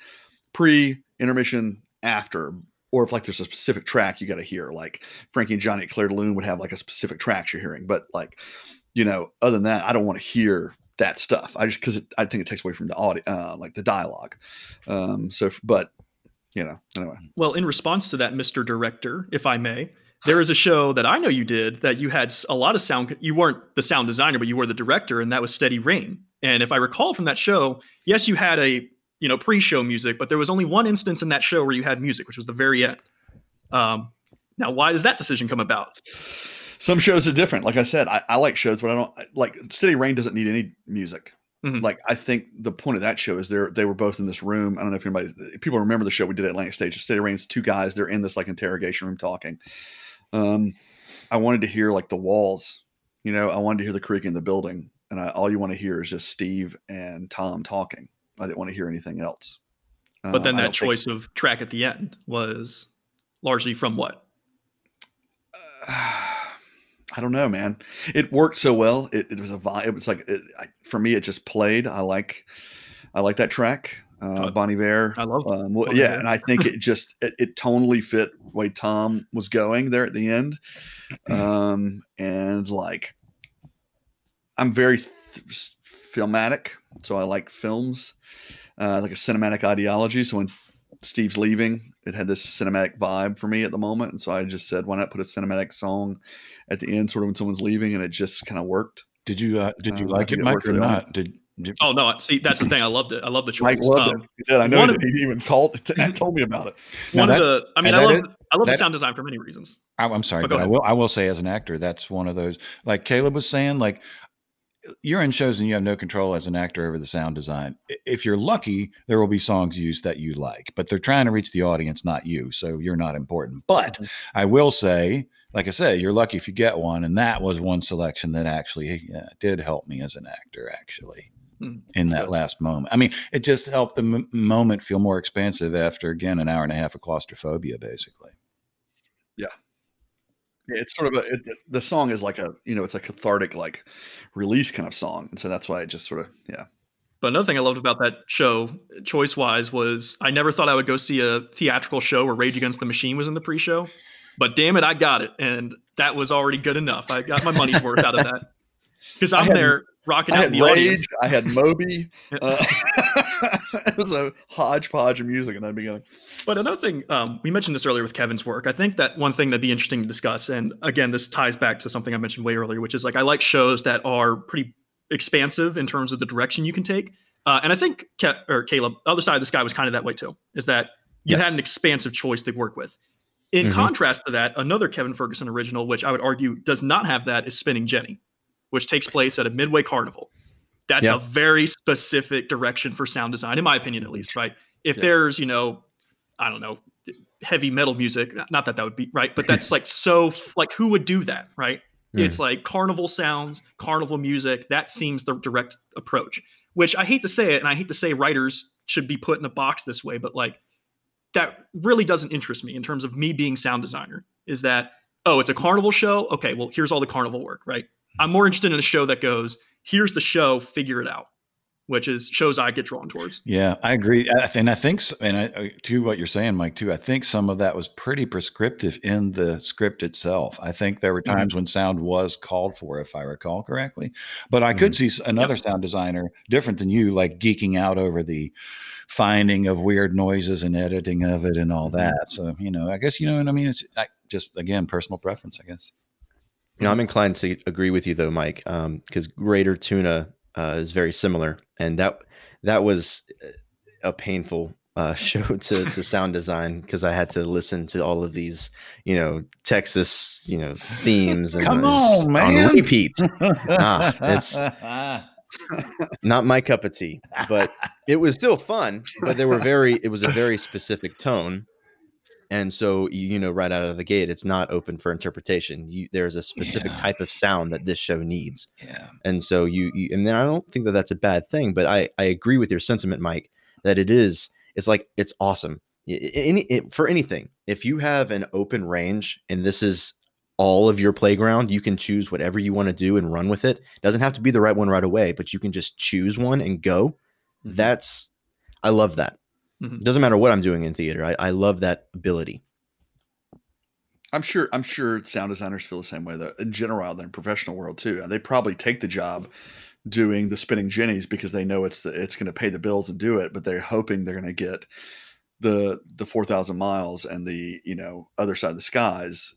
B: pre, intermission, after, or if like there's a specific track you got to hear, like Frankie and Johnny at Clair de Lune would have like a specific track you're hearing. But like, you know, other than that, I don't want to hear that stuff. I just because I think it takes away from the audio, uh, like the dialogue. Um, so, but you know, anyway,
C: Well, in response to that, Mr. Director, if I may, there is a show that I know you did that you had a lot of sound. You weren't the sound designer, but you were the director, and that was Steady Rain. And if I recall from that show, yes, you had a you know pre-show music, but there was only one instance in that show where you had music, which was the very end. Um, now, why does that decision come about?
B: some shows are different. Like I said, I, I like shows, but I don't like Steady Rain doesn't need any music.
C: Mhm.
B: Like I think the point of that show is they're they were both in this room. I don't know if anybody people remember the show we did at Atlantic Stage. Steady Rain's two guys. They're in this like interrogation room talking. Um, I wanted to hear like the walls. You know, I wanted to hear the creaking in the building, and I, all you want to hear is just Steve and Tom talking. I didn't want to hear anything else.
C: But
B: Um,
C: then that
B: don't think-
C: choice of track at the end was largely from what? (sighs)
B: I don't know, man. It worked so well. It, it was a vibe. It was like it, I, for me, it just played. I like, I like that track. Uh, Bon Iver.
C: I love
B: Um, well, yeah,
C: Iver.
B: and I think it just it, it tonally fit the way Tom was going there at the end. Um, and like, I'm very th- filmatic, so I like films, uh, like a cinematic ideology. So when Steve's leaving, it had this cinematic vibe for me at the moment, and so I just said, why not put a cinematic song at the end, sort of when someone's leaving, and it just kind of worked.
A: Did you uh, did you
B: I
A: like it,
B: it
A: Mike,
B: worked
A: or not? Did, did
C: Oh no! See, that's the thing. I loved it. I love the choice.
B: Mike loved
C: Um,
B: it. He. I know
C: one
B: he,
C: of-
B: did. he even called and told me about it. (laughs)
A: Now
C: one of the. I mean, I love.
A: is-
C: I love the sound design for many reasons.
A: I- I'm sorry,
C: go
A: but I will I will say as an actor, that's one of those like Kaleb was saying, like you're in shows and you have no control as an actor over the sound design. If you're lucky, there will be songs used that you like, but they're trying to reach the audience, not you. So you're not important. But
C: Mm-hmm.
A: I will say, like I said, you're lucky if you get one, and that was one selection that actually uh, did help me as an actor, actually.
C: Hmm,
A: In that last moment, I mean, it just helped the m- moment feel more expansive after again an hour and a half of claustrophobia, basically.
B: It's sort of a it, the song is like a you know it's a cathartic like release kind of song, and so that's why it just sort of yeah.
C: But another thing I loved about that show, choice wise, was I never thought I would go see a theatrical show where Rage Against the Machine was in the pre-show. But damn it, I got it, and that was already good enough. I got my money's worth out of that because (laughs)
B: I
C: I'm there rocking
B: I
C: out
B: had
C: the
B: Rage,
C: audience.
B: I had Moby. (laughs) Uh, (laughs) it was a hodgepodge of music in that beginning.
C: But another thing, um, we mentioned this earlier with Kevin's work. I think that one thing that'd be interesting to discuss, and again, this ties back to something I mentioned way earlier, which is like I like shows that are pretty expansive in terms of the direction you can take. Uh, and I think Ke- or Kaleb, other side of the sky was kind of that way too. Is that you
A: Yeah.
C: had an expansive choice to work with. In
D: Mhm.
C: contrast to that, another Kevin Ferguson original, which I would argue does not have that, is Spinning Jenny. Which takes place at a Midway Carnival. That's
D: Yeah.
C: a very specific direction for sound design, in my opinion, at least, right? If
B: Yeah.
C: there's, you know, I don't know, heavy metal music, not that that would be right, but that's like so, like, who would do that, right?
D: Mm.
C: It's like carnival sounds, carnival music. That seems the direct approach, which I hate to say it, and I hate to say writers should be put in a box this way, but like, that really doesn't interest me in terms of me being sound designer. Is that, oh, it's a carnival show? Okay, well, here's all the carnival work, right? I'm more interested in a show that goes, here's the show, figure it out, which is shows I get drawn towards.
A: Yeah, I agree, and I think, and I, I- to what you're saying, Mike, too. I think some of that was pretty prescriptive in the script itself. I think there were
C: Mhm.
A: times when sound was called for, if I recall correctly. But I could mm-hmm. see another sound designer different than you, like geeking out over the finding of weird noises and editing of it and all that. Mm-hmm. So you know, I guess you know what I mean. It's I, just again personal preference, I guess.
D: You know, I'm inclined to agree with you though, Mike, because Greater Tuna uh, is very similar, and that that was uh, a painful uh, (laughs) show to the sound design because I had to listen to all of these, you know, Texas, you know, themes and
A: Come on, man.
D: repeat. Ah, it's- (laughs) Not my cup of tea, but it was still fun. But there were very, it was a very specific tone. And so, you know, right out of the gate, it's not open for interpretation. You, there's a specific
A: Yeah.
D: type of sound that this show needs
A: yeah.
D: and so you, you and then i don't think that that's a bad thing but i i agree with your sentiment mike that it is it's like it's awesome any it, for anything if you have an open range and this is all of your playground you can choose whatever you want to do and run with it doesn't have to be the right one right away but you can just choose one and go
B: Mhm.
D: that's i love that
C: Mhm.
D: doesn't matter what i'm doing in theater i, I love that ability
B: I'm sure. I'm sure sound designers feel the same way. Though in general, in the professional world too, they probably take the job doing the spinning jennies because they know it's the, it's going to pay the bills and do it, but they're hoping they're going to get the the four thousand miles and the you know other side of the skies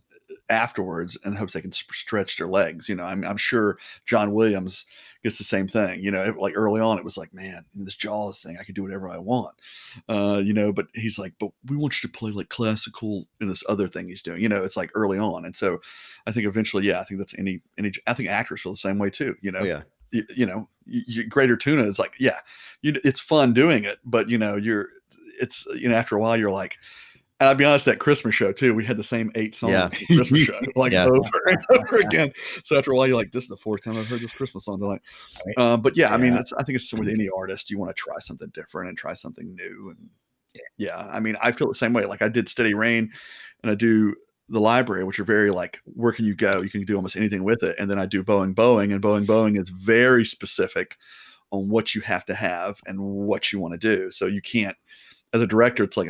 B: afterwards, and hopes they can sp- stretch their legs. You know, I'm I'm sure John Williams gets the same thing. You know, like early on, it was like, man, this Jaws thing, I can do whatever I want. Uh, you know, but he's like, but we want you to play like classical in this other thing he's doing. You know, it's like early on, and so I think eventually, yeah, I think that's any any. I think actors feel the same way too. You know,
D: oh yeah
B: you, you know, you, you, Greater Tuna is like, yeah, you, it's fun doing it, but you know, you're, it's you know, after a while, you're like. And I'll be honest, that Christmas show too, we had the same eight songs
D: Yeah. (laughs)
B: Christmas show, (laughs) like
D: Yeah.
B: over and (laughs) over again. So after a while, you're like, this is the fourth time I've heard this Christmas song tonight. Um, but yeah, I mean,
A: Yeah.
B: it's, I think it's with any artist, you want to try something different and try something new. And yeah, I mean, I feel the same way. Like I did Steady Rain and I do the library, which are very like, where can you go? You can do almost anything with it. And then I do Boeing Boeing, and Boeing Boeing is very specific on what you have to have and what you want to do. So you can't, as a director, it's like,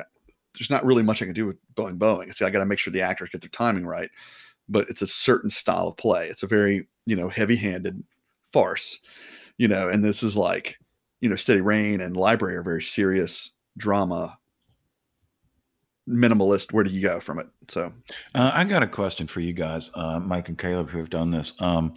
B: there's not really much I can do with Boeing Boeing. It's I got to make sure the actors get their timing right, but it's a certain style of play. It's a very, you know, heavy handed farce, you know, and this is like, you know, Steady Rain and Library are very serious drama, minimalist. Where do you go from it? So,
A: Uh, I got a question for you guys, uh, Mike and Kaleb, who have done this. Um,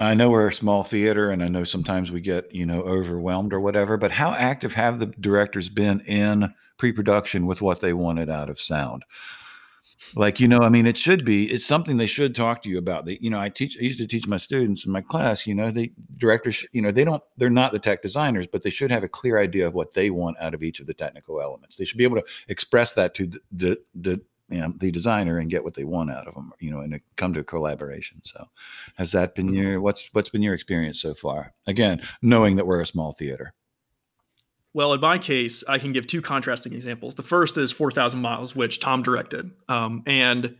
A: I know we're a small theater, and I know sometimes we get you know overwhelmed or whatever. But how active have the directors been in pre-production with what they wanted out of sound? Like you know, I mean, it should be. It's something they should talk to you about. They, you know, I teach. I used to teach my students in my class. You know, the directors. You know, they don't. They're not the tech designers, but they should have a clear idea of what they want out of each of the technical elements. They should be able to express that to the the, the you know, the designer and get what they want out of them, you know, and come to a collaboration. So, has that been mm-hmm. your what's what's been your experience so far? Again, knowing that we're a small theater.
C: Well, in my case, I can give two contrasting examples. The first is 4,000 Miles, which Tom directed. Um, and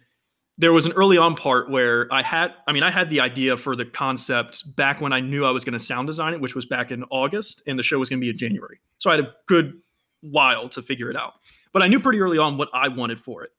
C: there was an early on part where I had, I mean, I had the idea for the concept back when I knew I was going to sound design it, which was back in August, and the show was going to be in January. So I had a good while to figure it out. But I knew pretty early on what I wanted for it.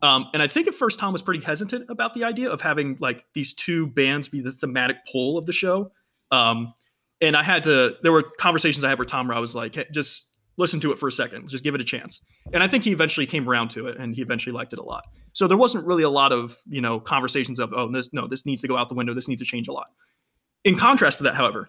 C: Um, and I think at first Tom was pretty hesitant about the idea of having like these two bands be the thematic pole of the show. Um, and I had to. There were conversations I had with Tom where I was like, hey, just listen to it for a second, just give it a chance. And I think he eventually came around to it, and he eventually liked it a lot. So there wasn't really a lot of you know conversations of oh this no this needs to go out the window, this needs to change a lot. In contrast to that, however,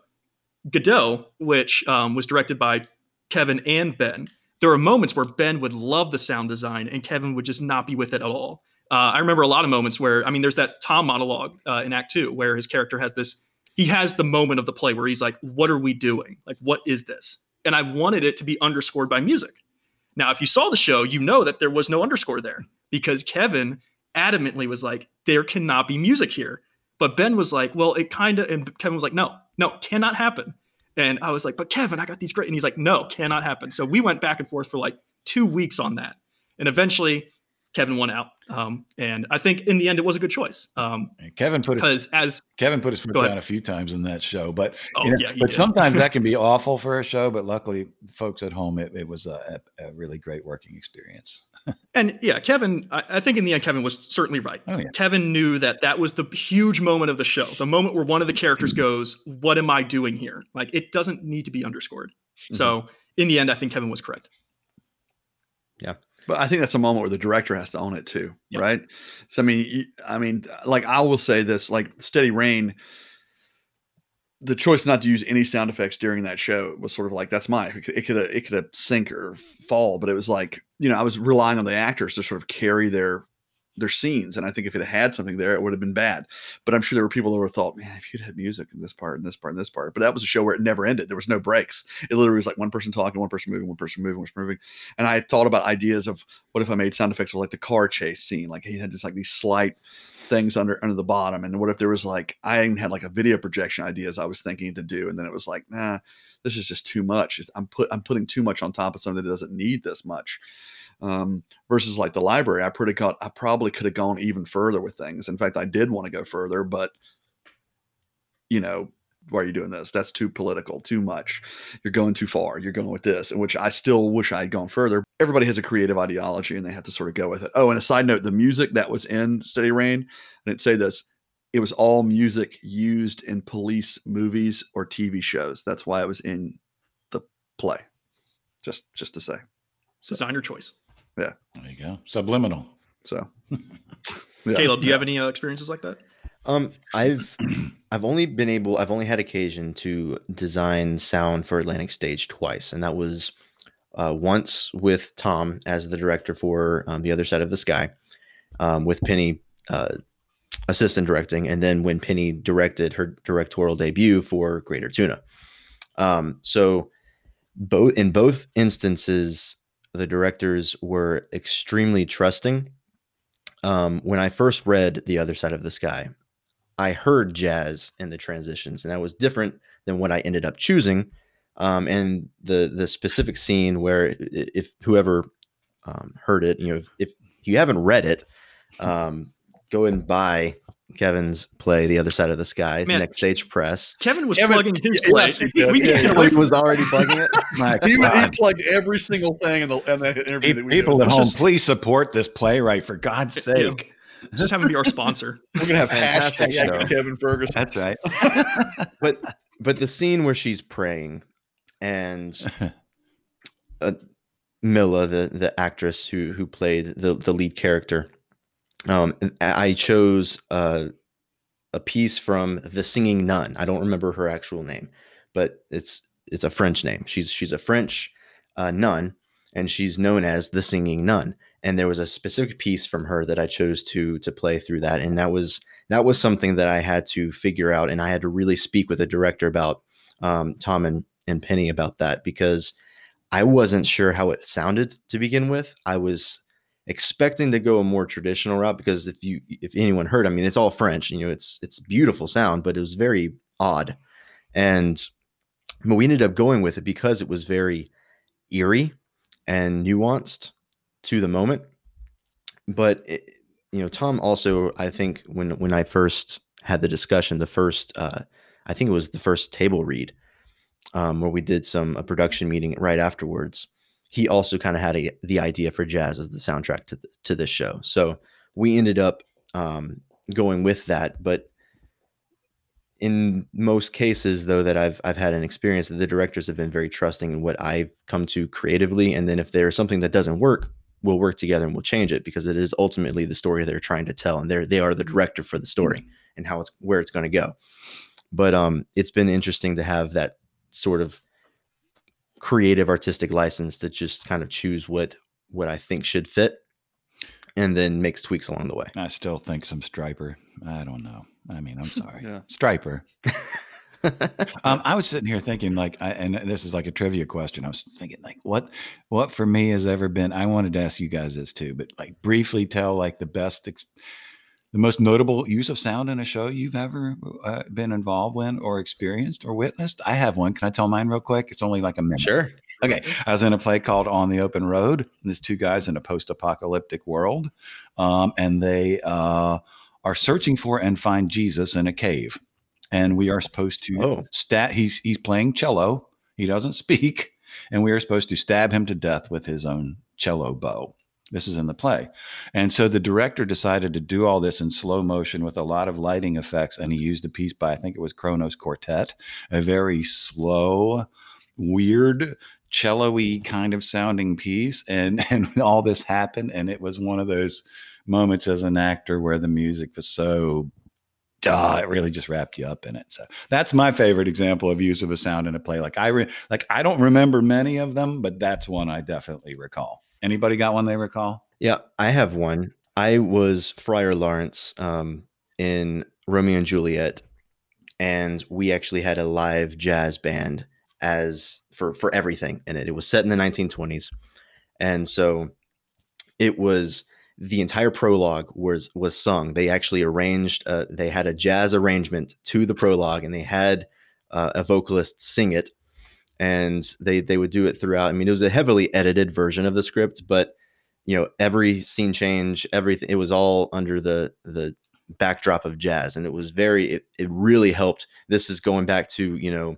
C: Godot, which um, was directed by Kevin and Ben, there were moments where Ben would love the sound design and Kevin would just not be with it at all. Uh, I remember a lot of moments where, I mean, there's that Tom monologue uh, in Act Two where his character has this. He has the moment of the play where he's like, "What are we doing? Like, what is this?" And I wanted it to be underscored by music. Now, if you saw the show, you know that there was no underscore there because Kevin adamantly was like, "There cannot be music here." But Ben was like, "Well, it kind of," and Kevin was like, "No, no, cannot happen." And I was like, "But Kevin, I got these great," and he's like, "No, cannot happen." So we went back and forth for like two weeks on that, and eventually Kevin won out. Um, and I think in the end it was a good choice. Um,
A: Kevin put
C: because as
A: Kevin put his foot
C: Go ahead.
A: down a few times in that show, but
C: oh
A: you know,
C: yeah,
A: but
C: did.
A: sometimes that (laughs) can be awful for a show. But luckily, folks at home, it, it was a, a, a really great working experience. (laughs)
C: and yeah, Kevin, I, I think in the end Kevin was certainly right.
A: Oh yeah,
C: Kevin knew that that was the huge moment of the show, the moment where one of the characters (clears throat) goes, "What am I doing here?" Like it doesn't need to be underscored. So in the end, I think Kevin was correct.
B: But I think that's a moment where the director has to own it too,
C: Yep.
B: right? So I mean, I mean, like I will say this: like Steady Rain, the choice not to use any sound effects during that show was sort of like that's mine. It could it could it could have sink or fall, but it was like you know I was relying on the actors to sort of carry their their scenes, and I think if it had something there, it would have been bad. But I'm sure there were people that were thought, man, if you'd had music in this part and this part and this part, but that was a show where it never ended. There was no breaks. It literally was like one person talking, one person moving, one person moving, one person moving. And I thought about ideas of what if I made sound effects of like the car chase scene, like he had just like these slight things under under the bottom, and what if there was like I even had like a video projection ideas I was thinking to do, and then it was like, nah, this is just too much. I'm put I'm putting too much on top of something that doesn't need this much. Um, versus like the library, I pretty got I probably could have gone even further with things. In fact, I did want to go further, but you know, why are you doing this? That's too political, too much. You're going too far. You're going with this, which I still wish I had gone further. Everybody has a creative ideology, and they have to sort of go with it. Oh, and a side note: the music that was in Steady Rain, I didn't say this. It was all music used in police movies or TV shows. That's why it was in the play. Just, just to say. so.
C: Designer choice.
A: There you go. Subliminal.
B: So, (laughs) yeah.
C: Kaleb, do you have any uh, experiences like that?
D: Um, I've I've only been able I've only had occasion to design sound for Atlantic Stage twice, and that was uh, once with Tom as the director for um, the other side of the sky, um, with Penny uh, assistant directing, and then when Penny directed her directorial debut for Greater Tuna. Um, so both in both instances, the directors were extremely trusting. Um, when I first read The Other Side of the Sky, I heard jazz in the transitions, and that was different than what I ended up choosing. Um, and the the specific scene where if whoever um, heard it, you know, if, if you haven't read it, (laughs) um, go and buy Kevin's play, The Other Side of the Sky,
C: Man,
D: next stage press.
C: Kevin was
B: Kevin-
C: plugging his (laughs)
B: yes,
C: play.
B: he
C: we
B: Yeah, yeah.
D: He was already plugging it. (laughs)
A: My
B: He, he plugged every single thing in the, in the interview
A: Pe-
B: that we
A: People
B: did.
A: at home,
C: just-
A: please support this playwright for God's
C: Yeah.
A: sake.
C: just having to be our sponsor. (laughs)
B: We're gonna have
D: Fantastic
B: hashtag
D: show.
B: Kevin Ferguson.
A: That's right.
D: but but the scene where she's praying and uh, Mila, the the actress who who played the the lead character, um, I chose uh, a piece from The Singing Nun. I don't remember her actual name, but it's it's a French name. She's she's a French uh, nun, and she's known as the Singing Nun. And there was a specific piece from her that I chose to to play through that, and that was that was something that I had to figure out, and I had to really speak with the director about um, Tom and, and Penny about that because I wasn't sure how it sounded to begin with. I was expecting to go a more traditional route because if you if anyone heard, I mean, it's all French, you know, it's it's beautiful sound, but it was very odd, and but we ended up going with it because it was very eerie and nuanced to the moment. But it, you know, Tom also, I think when when I first had the discussion, the first, uh, I think it was the first table read, um, where we did some a production meeting right afterwards. He also kind of had a, the idea for jazz as the soundtrack to the, to this show, so we ended up um, going with that. But in most cases, though, that I've I've had an experience, that the directors have been very trusting in what I've come to creatively, and then if there's something that doesn't work, we'll work together and we'll change it because it is ultimately the story they're trying to tell, and they're they are the director for the story and how it's where it's going to go. But um, it's been interesting to have that sort of creative artistic license to just kind of choose what what I think should fit. and then makes tweaks along the way.
A: I still think some Stryper. I don't know. I mean, I'm sorry,
B: Yeah.
A: Stryper. (laughs) Um, I was sitting here thinking, like, I, and this is like a trivia question. I was thinking, like, what, what for me has ever been? I wanted to ask you guys this too, but like, briefly tell like the best, ex- the most notable use of sound in a show you've ever uh, been involved in or experienced or witnessed. I have one. Can I tell mine real quick? It's only like a minute.
D: sure.
A: Okay. I was in a play called On the Open Road. There's two guys in a post apocalyptic world, um, and they uh, are searching for and find Jesus in a cave. And we are supposed to
D: Oh.
A: stat. He's he's playing cello. He doesn't speak, and we are supposed to stab him to death with his own cello bow. This is in the play. And so the director decided to do all this in slow motion with a lot of lighting effects. And he used a piece by, I think it was Kronos Quartet, a very slow, weird, cello-y kind of sounding piece. And (laughs) and all this happened. And it was one of those moments as an actor where the music was so duh, it really just wrapped you up in it. So that's my favorite example of use of a sound in a play. Like I re- like I don't remember many of them, but that's one I definitely recall. Anybody got one they recall?
D: Yeah, I have one. I was Friar Lawrence um, in Romeo and Juliet, and we actually had a live jazz band as for for everything in it. It was set in the 1920s, and so it was the entire prologue was was sung. They actually arranged. Uh, they had a jazz arrangement to the prologue, and they had uh, a vocalist sing it, and they they would do it throughout. I mean, it was a heavily edited version of the script, but you know every scene change everything it was all under the the backdrop of jazz and it was very it, it really helped this is going back to you know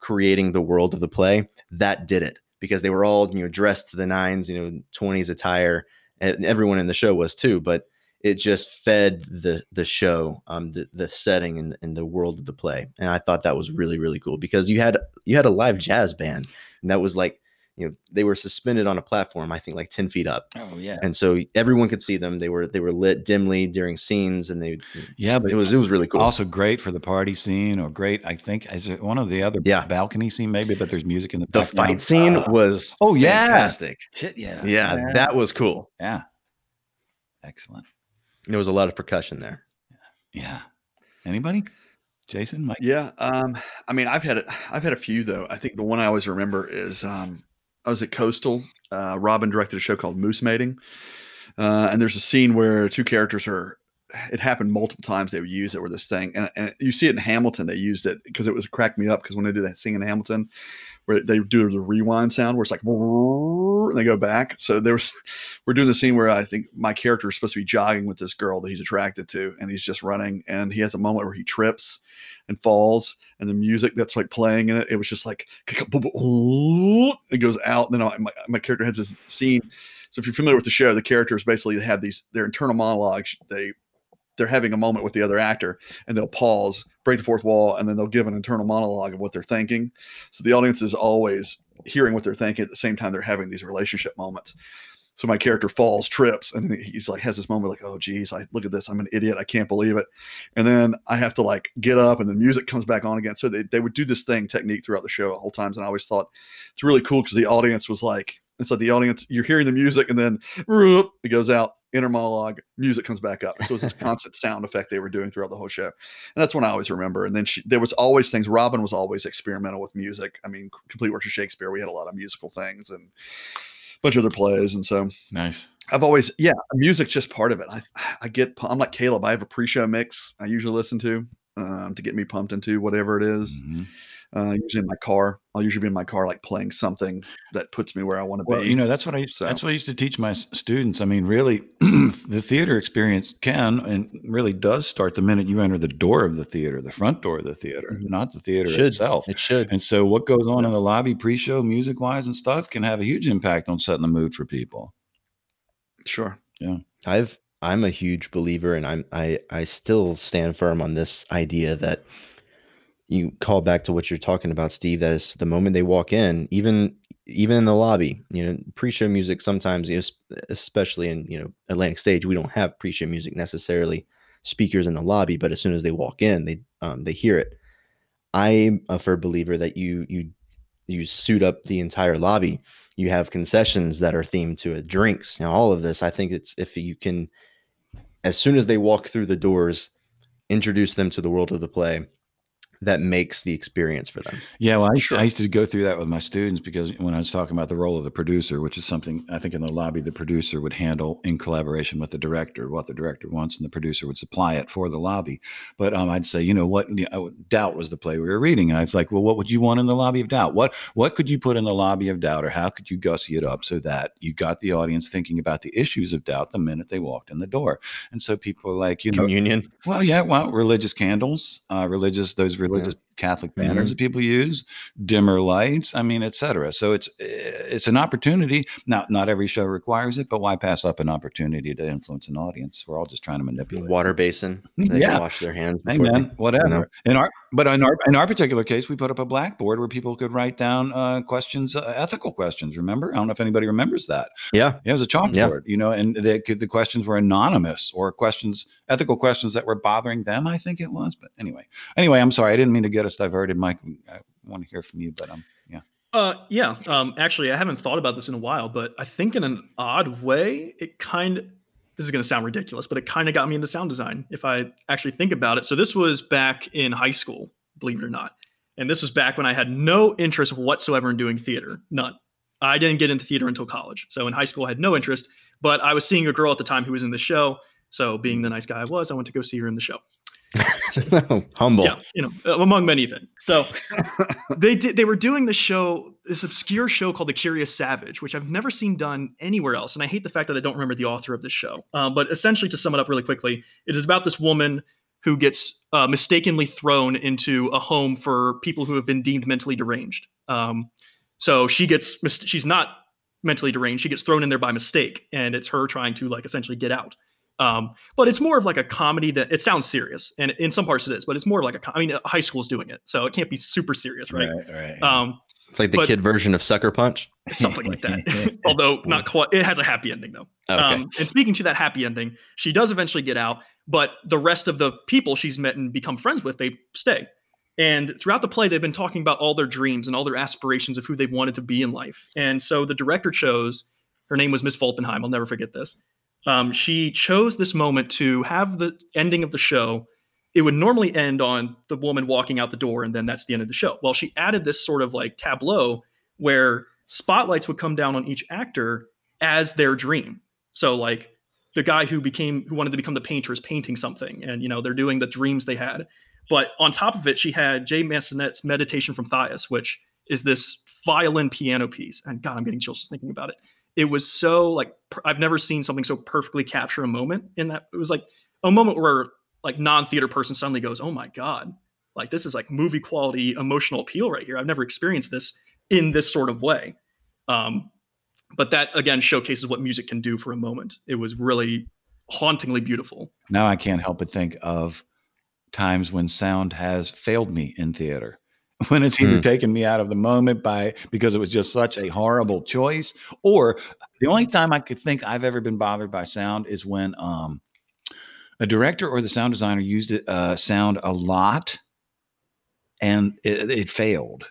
D: creating the world of the play that did it because they were all you know dressed to the nines you know 20s attire and everyone in the show was too but it just fed the the show um the, the setting and, and the world of the play and i thought that was really really cool because you had you had a live jazz band and that was like you know they were suspended on a platform i think like 10 feet up
A: Oh yeah.
D: and so everyone could see them they were they were lit dimly during scenes and they
A: Yeah, but
D: it was it was really cool
A: also great for the party scene or great I think is it one of the other
D: Yeah.
A: balcony scene maybe, but there's music in the
D: the fight scene
A: Uh,
D: was
A: Oh, yeah.
D: fantastic
A: shit, yeah.
D: yeah that was cool
A: yeah. Excellent.
D: There was a lot of percussion there
A: Yeah. Anybody? Jason, Mike?
B: Yeah, um, I mean, I've had a, I've had a few though. I think the one I always remember is um, I was at Coastal. Uh, Robin directed a show called Moose Mating, uh, and there's a scene where two characters are. It happened multiple times. They would use it where this thing, and, and you see it in Hamilton. They used it because it was cracked me up because when they do that scene in Hamilton, where they do the rewind sound, where it's like and they go back. So there was, (laughs) we're doing the scene where I think my character is supposed to be jogging with this girl that he's attracted to, and he's just running, and he has a moment where he trips and falls, and the music that's like playing in it, it was just like (laughs) it goes out. And then my, my character has this scene. So if you're familiar with the show, the characters basically have these their internal monologues. They they're having a moment with the other actor, and they'll pause, break the fourth wall, and then they'll give an internal monologue of what they're thinking. So the audience is always hearing what they're thinking at the same time they're having these relationship moments. So my character falls, trips, and he's like has this moment like, oh geez, I look at this, I'm an idiot, I can't believe it. And then I have to like get up, and the music comes back on again. So they, they would do this thing technique throughout the show at whole times, and I always thought it's really cool because the audience was like, it's like the audience, you're hearing the music, and then it goes out, inner monologue, music comes back up. So it's this (laughs) constant sound effect they were doing throughout the whole show, and that's one I always remember. And then she, there was always things. Robin was always experimental with music. I mean, complete works of Shakespeare. We had a lot of musical things and a bunch of other plays, and so
A: Nice.
B: I've always, yeah, music's just part of it. I, I get, I'm like Kaleb. I have a pre-show mix I usually listen to um, to get me pumped into whatever it is.
A: Mhm.
B: Uh, usually in my car, I'll usually be in my car, like playing something that puts me where I want to
A: Well,
B: be.
A: you know, that's what I used,
B: So-
A: that's what I used to teach my students. I mean, really, (clears throat) the theater experience can and really does start the minute you enter the door of the theater, the front door of the theater,
B: Mhm.
A: not the theater
D: Should.
A: itself.
D: it should
A: And so, what goes on in the lobby, pre-show, music-wise, and stuff, can have a huge impact on setting the mood for people.
B: sure. Yeah.
D: I've I'm a huge believer and I'm I I still stand firm on this idea that you call back to what you're talking about, Steve, that is the moment they walk in, even even in the lobby, you know, pre-show music sometimes, especially in, you know, Atlantic stage, we don't have pre-show music necessarily speakers in the lobby, but as soon as they walk in, they um they hear it. I'm a firm believer that you you you suit up the entire lobby. You have concessions that are themed to it, drinks. Now, all of this, I think it's if you can, as soon as they walk through the doors, introduce them to the world of the play that makes the experience for them.
A: Yeah, well, I, used-
C: Sure.
A: I used to go through that with my students because when I was talking about the role of the producer, which is something I think in the lobby the producer would handle in collaboration with the director, what the director wants, and the producer would supply it for the lobby. But um, I'd say, you know what, you know, Doubt was the play we were reading, and I was like, well, what would you want in the lobby of Doubt? What what could you put in the lobby of Doubt, or how could you gussy it up so that you got the audience thinking about the issues of Doubt the minute they walked in the door? And so people are like, you know,
D: Communion.
A: well, yeah, well, religious candles, uh, religious those religious was just Catholic banners that people use, dimmer lights, I mean, et cetera. So it's it's an opportunity. Now, not every show requires it, but why pass up an opportunity to influence an audience? We're all just trying to manipulate.
D: Water basin. (laughs) They
A: Yeah.
D: wash their hands.
A: Hey
D: they-
A: whatever.
D: know.
A: In our but in our in our particular case, we put up a blackboard where people could write down uh, questions, uh, ethical questions. Remember? I don't know if anybody remembers that.
D: Yeah.
A: Yeah, it was a chalkboard, you know, and the the questions were anonymous or questions, ethical questions that were bothering them. I think it was, but anyway, anyway, I'm sorry, I didn't mean to get us diverted, Mike. I want to hear from you, but um, yeah,
C: Uh, yeah. Um, actually, I haven't thought about this in a while, but I think in an odd way, it kind of this is going to sound ridiculous, but it kind of got me into sound design if I actually think about it. So this was back in high school, believe it or not, and this was back when I had no interest whatsoever in doing theater, none. I didn't get into theater until college. So in high school, I had no interest, but I was seeing a girl at the time who was in the show. So being the nice guy I was, I went to go see her in the show. (laughs)
D: Humble.
C: Yeah, you know, uh, among many things. So (laughs) they did, they were doing the show, this obscure show called The Curious Savage, which I've never seen done anywhere else. And I hate the fact that I don't remember the author of this show. Um, but essentially, to sum it up really quickly, it is about this woman who gets uh, mistakenly thrown into a home for people who have been deemed mentally deranged. Um, so she gets, she's not mentally deranged. She gets thrown in there by mistake, and it's her trying to like essentially get out. Um, but it's more of like a comedy that it sounds serious, and in some parts it is, but it's more like a. co- I mean, high school's doing it, so it can't be super serious, right?
A: right.
C: Um,
D: It's like the
C: But-
D: kid version of Sucker Punch. (laughs)
C: something like that. (laughs) (laughs) Although not quite. It has a happy ending though.
D: Okay.
C: Um, and speaking to that happy ending, she does eventually get out, but the rest of the people she's met and become friends with, they stay. And throughout the play, they've been talking about all their dreams and all their aspirations of who they wanted to be in life. And so the director chose, her name was Miss Volpenheim. I'll never forget this. Um, she chose this moment to have the ending of the show. It would normally end on the woman walking out the door, and then that's the end of the show. Well, she added this sort of like tableau where spotlights would come down on each actor as their dream. So like the guy who became who wanted to become the painter is painting something, and you know they're doing the dreams they had. But on top of it, she had Jay Massenet's Meditation from Thais, which is this violin piano piece. And God, I'm getting chills just thinking about it. It was so like I've never seen something so perfectly capture a moment in that. It was like a moment where like non-theater person suddenly goes, "Oh my God, like this is like movie quality emotional appeal right here. I've never experienced this in this sort of way." Um, but that again showcases what music can do for a moment. It was really hauntingly beautiful.
A: Now I can't help but think of times when sound has failed me in theater. (laughs) When it's either
D: Hmm.
A: taken me out of the moment by because it was just such a horrible choice, or the only time I could think I've ever been bothered by sound is when um, a director or the sound designer used it uh, sound a lot, and it, it failed.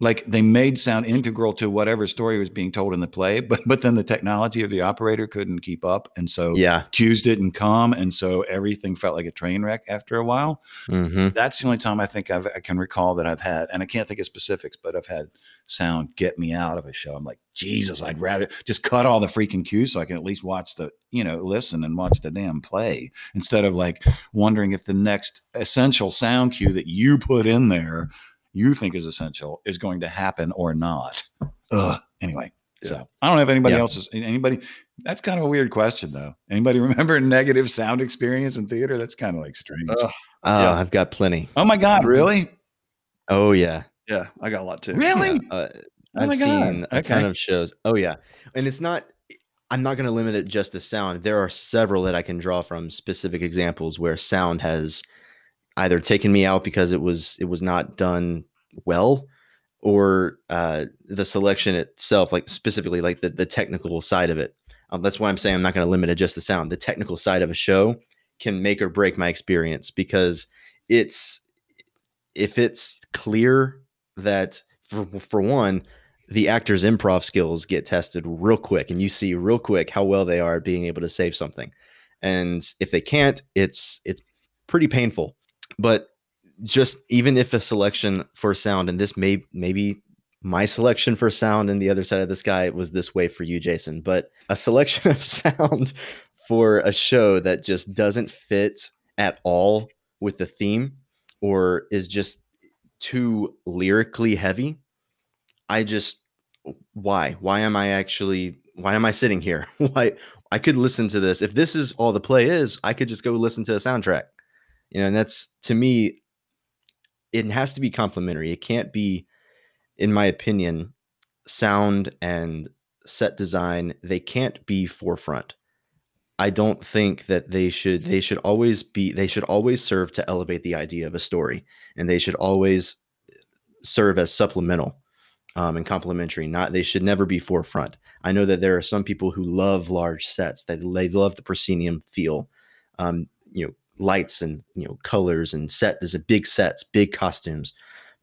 A: Like they made sound integral to whatever story was being told in the play, but but then the technology of the operator couldn't keep up, and so
D: Yeah.
A: cues didn't come, and so everything felt like a train wreck after a while.
D: hmm
A: That's the only time I think I've, I can recall that I've had, and I can't think of specifics, but I've had sound get me out of a show. I'm like, Jesus, I'd rather just cut all the freaking cues so I can at least watch the, you know, listen and watch the damn play instead of like wondering if the next essential sound cue that you put in there you think is essential is going to happen or not. Ugh. Anyway, so I don't know if anybody
D: Yeah.
A: else is anybody. That's kind of a weird question, though. Anybody (laughs) remember a negative sound experience in theater? That's kind of like strange.
B: Ugh.
D: Oh,
B: Yeah.
D: I've got plenty.
A: oh my God, really?
D: Oh yeah.
B: Yeah, I got a lot too.
A: Really?
D: Uh,
A: Oh
D: I've
A: my God.
D: seen a ton of shows. Oh yeah, and it's not. I'm not going to limit it just to sound. There are several that I can draw from specific examples where sound has either taken me out because it was it was not done well, or uh, the selection itself, like specifically like the the technical side of it. Um, that's why I'm saying I'm not going to limit it just the sound. The technical side of a show can make or break my experience because it's if it's clear that for for one, the actors' improv skills get tested real quick, and you see real quick how well they are being able to save something. And if they can't, it's it's pretty painful. But just even if a selection for sound, and this may maybe my selection for sound and the other side of the sky was this way for you, Jason, but a selection (laughs) of sound for a show that just doesn't fit at all with the theme or is just too lyrically heavy i just why? Why am i actually why am i sitting here? (laughs) Why i could listen to this. If this is all the play is i could just go listen to a soundtrack you know and that's to me it has to be complementary it can't be in my opinion sound and set design they can't be forefront. I don't think that they should they should always be they should always serve to elevate the idea of a story and they should always serve as supplemental um, and complementary not they should never be forefront. I know that there are some people who love large sets that they love the proscenium feel um, you know lights and you know colors and set there's a big sets big costumes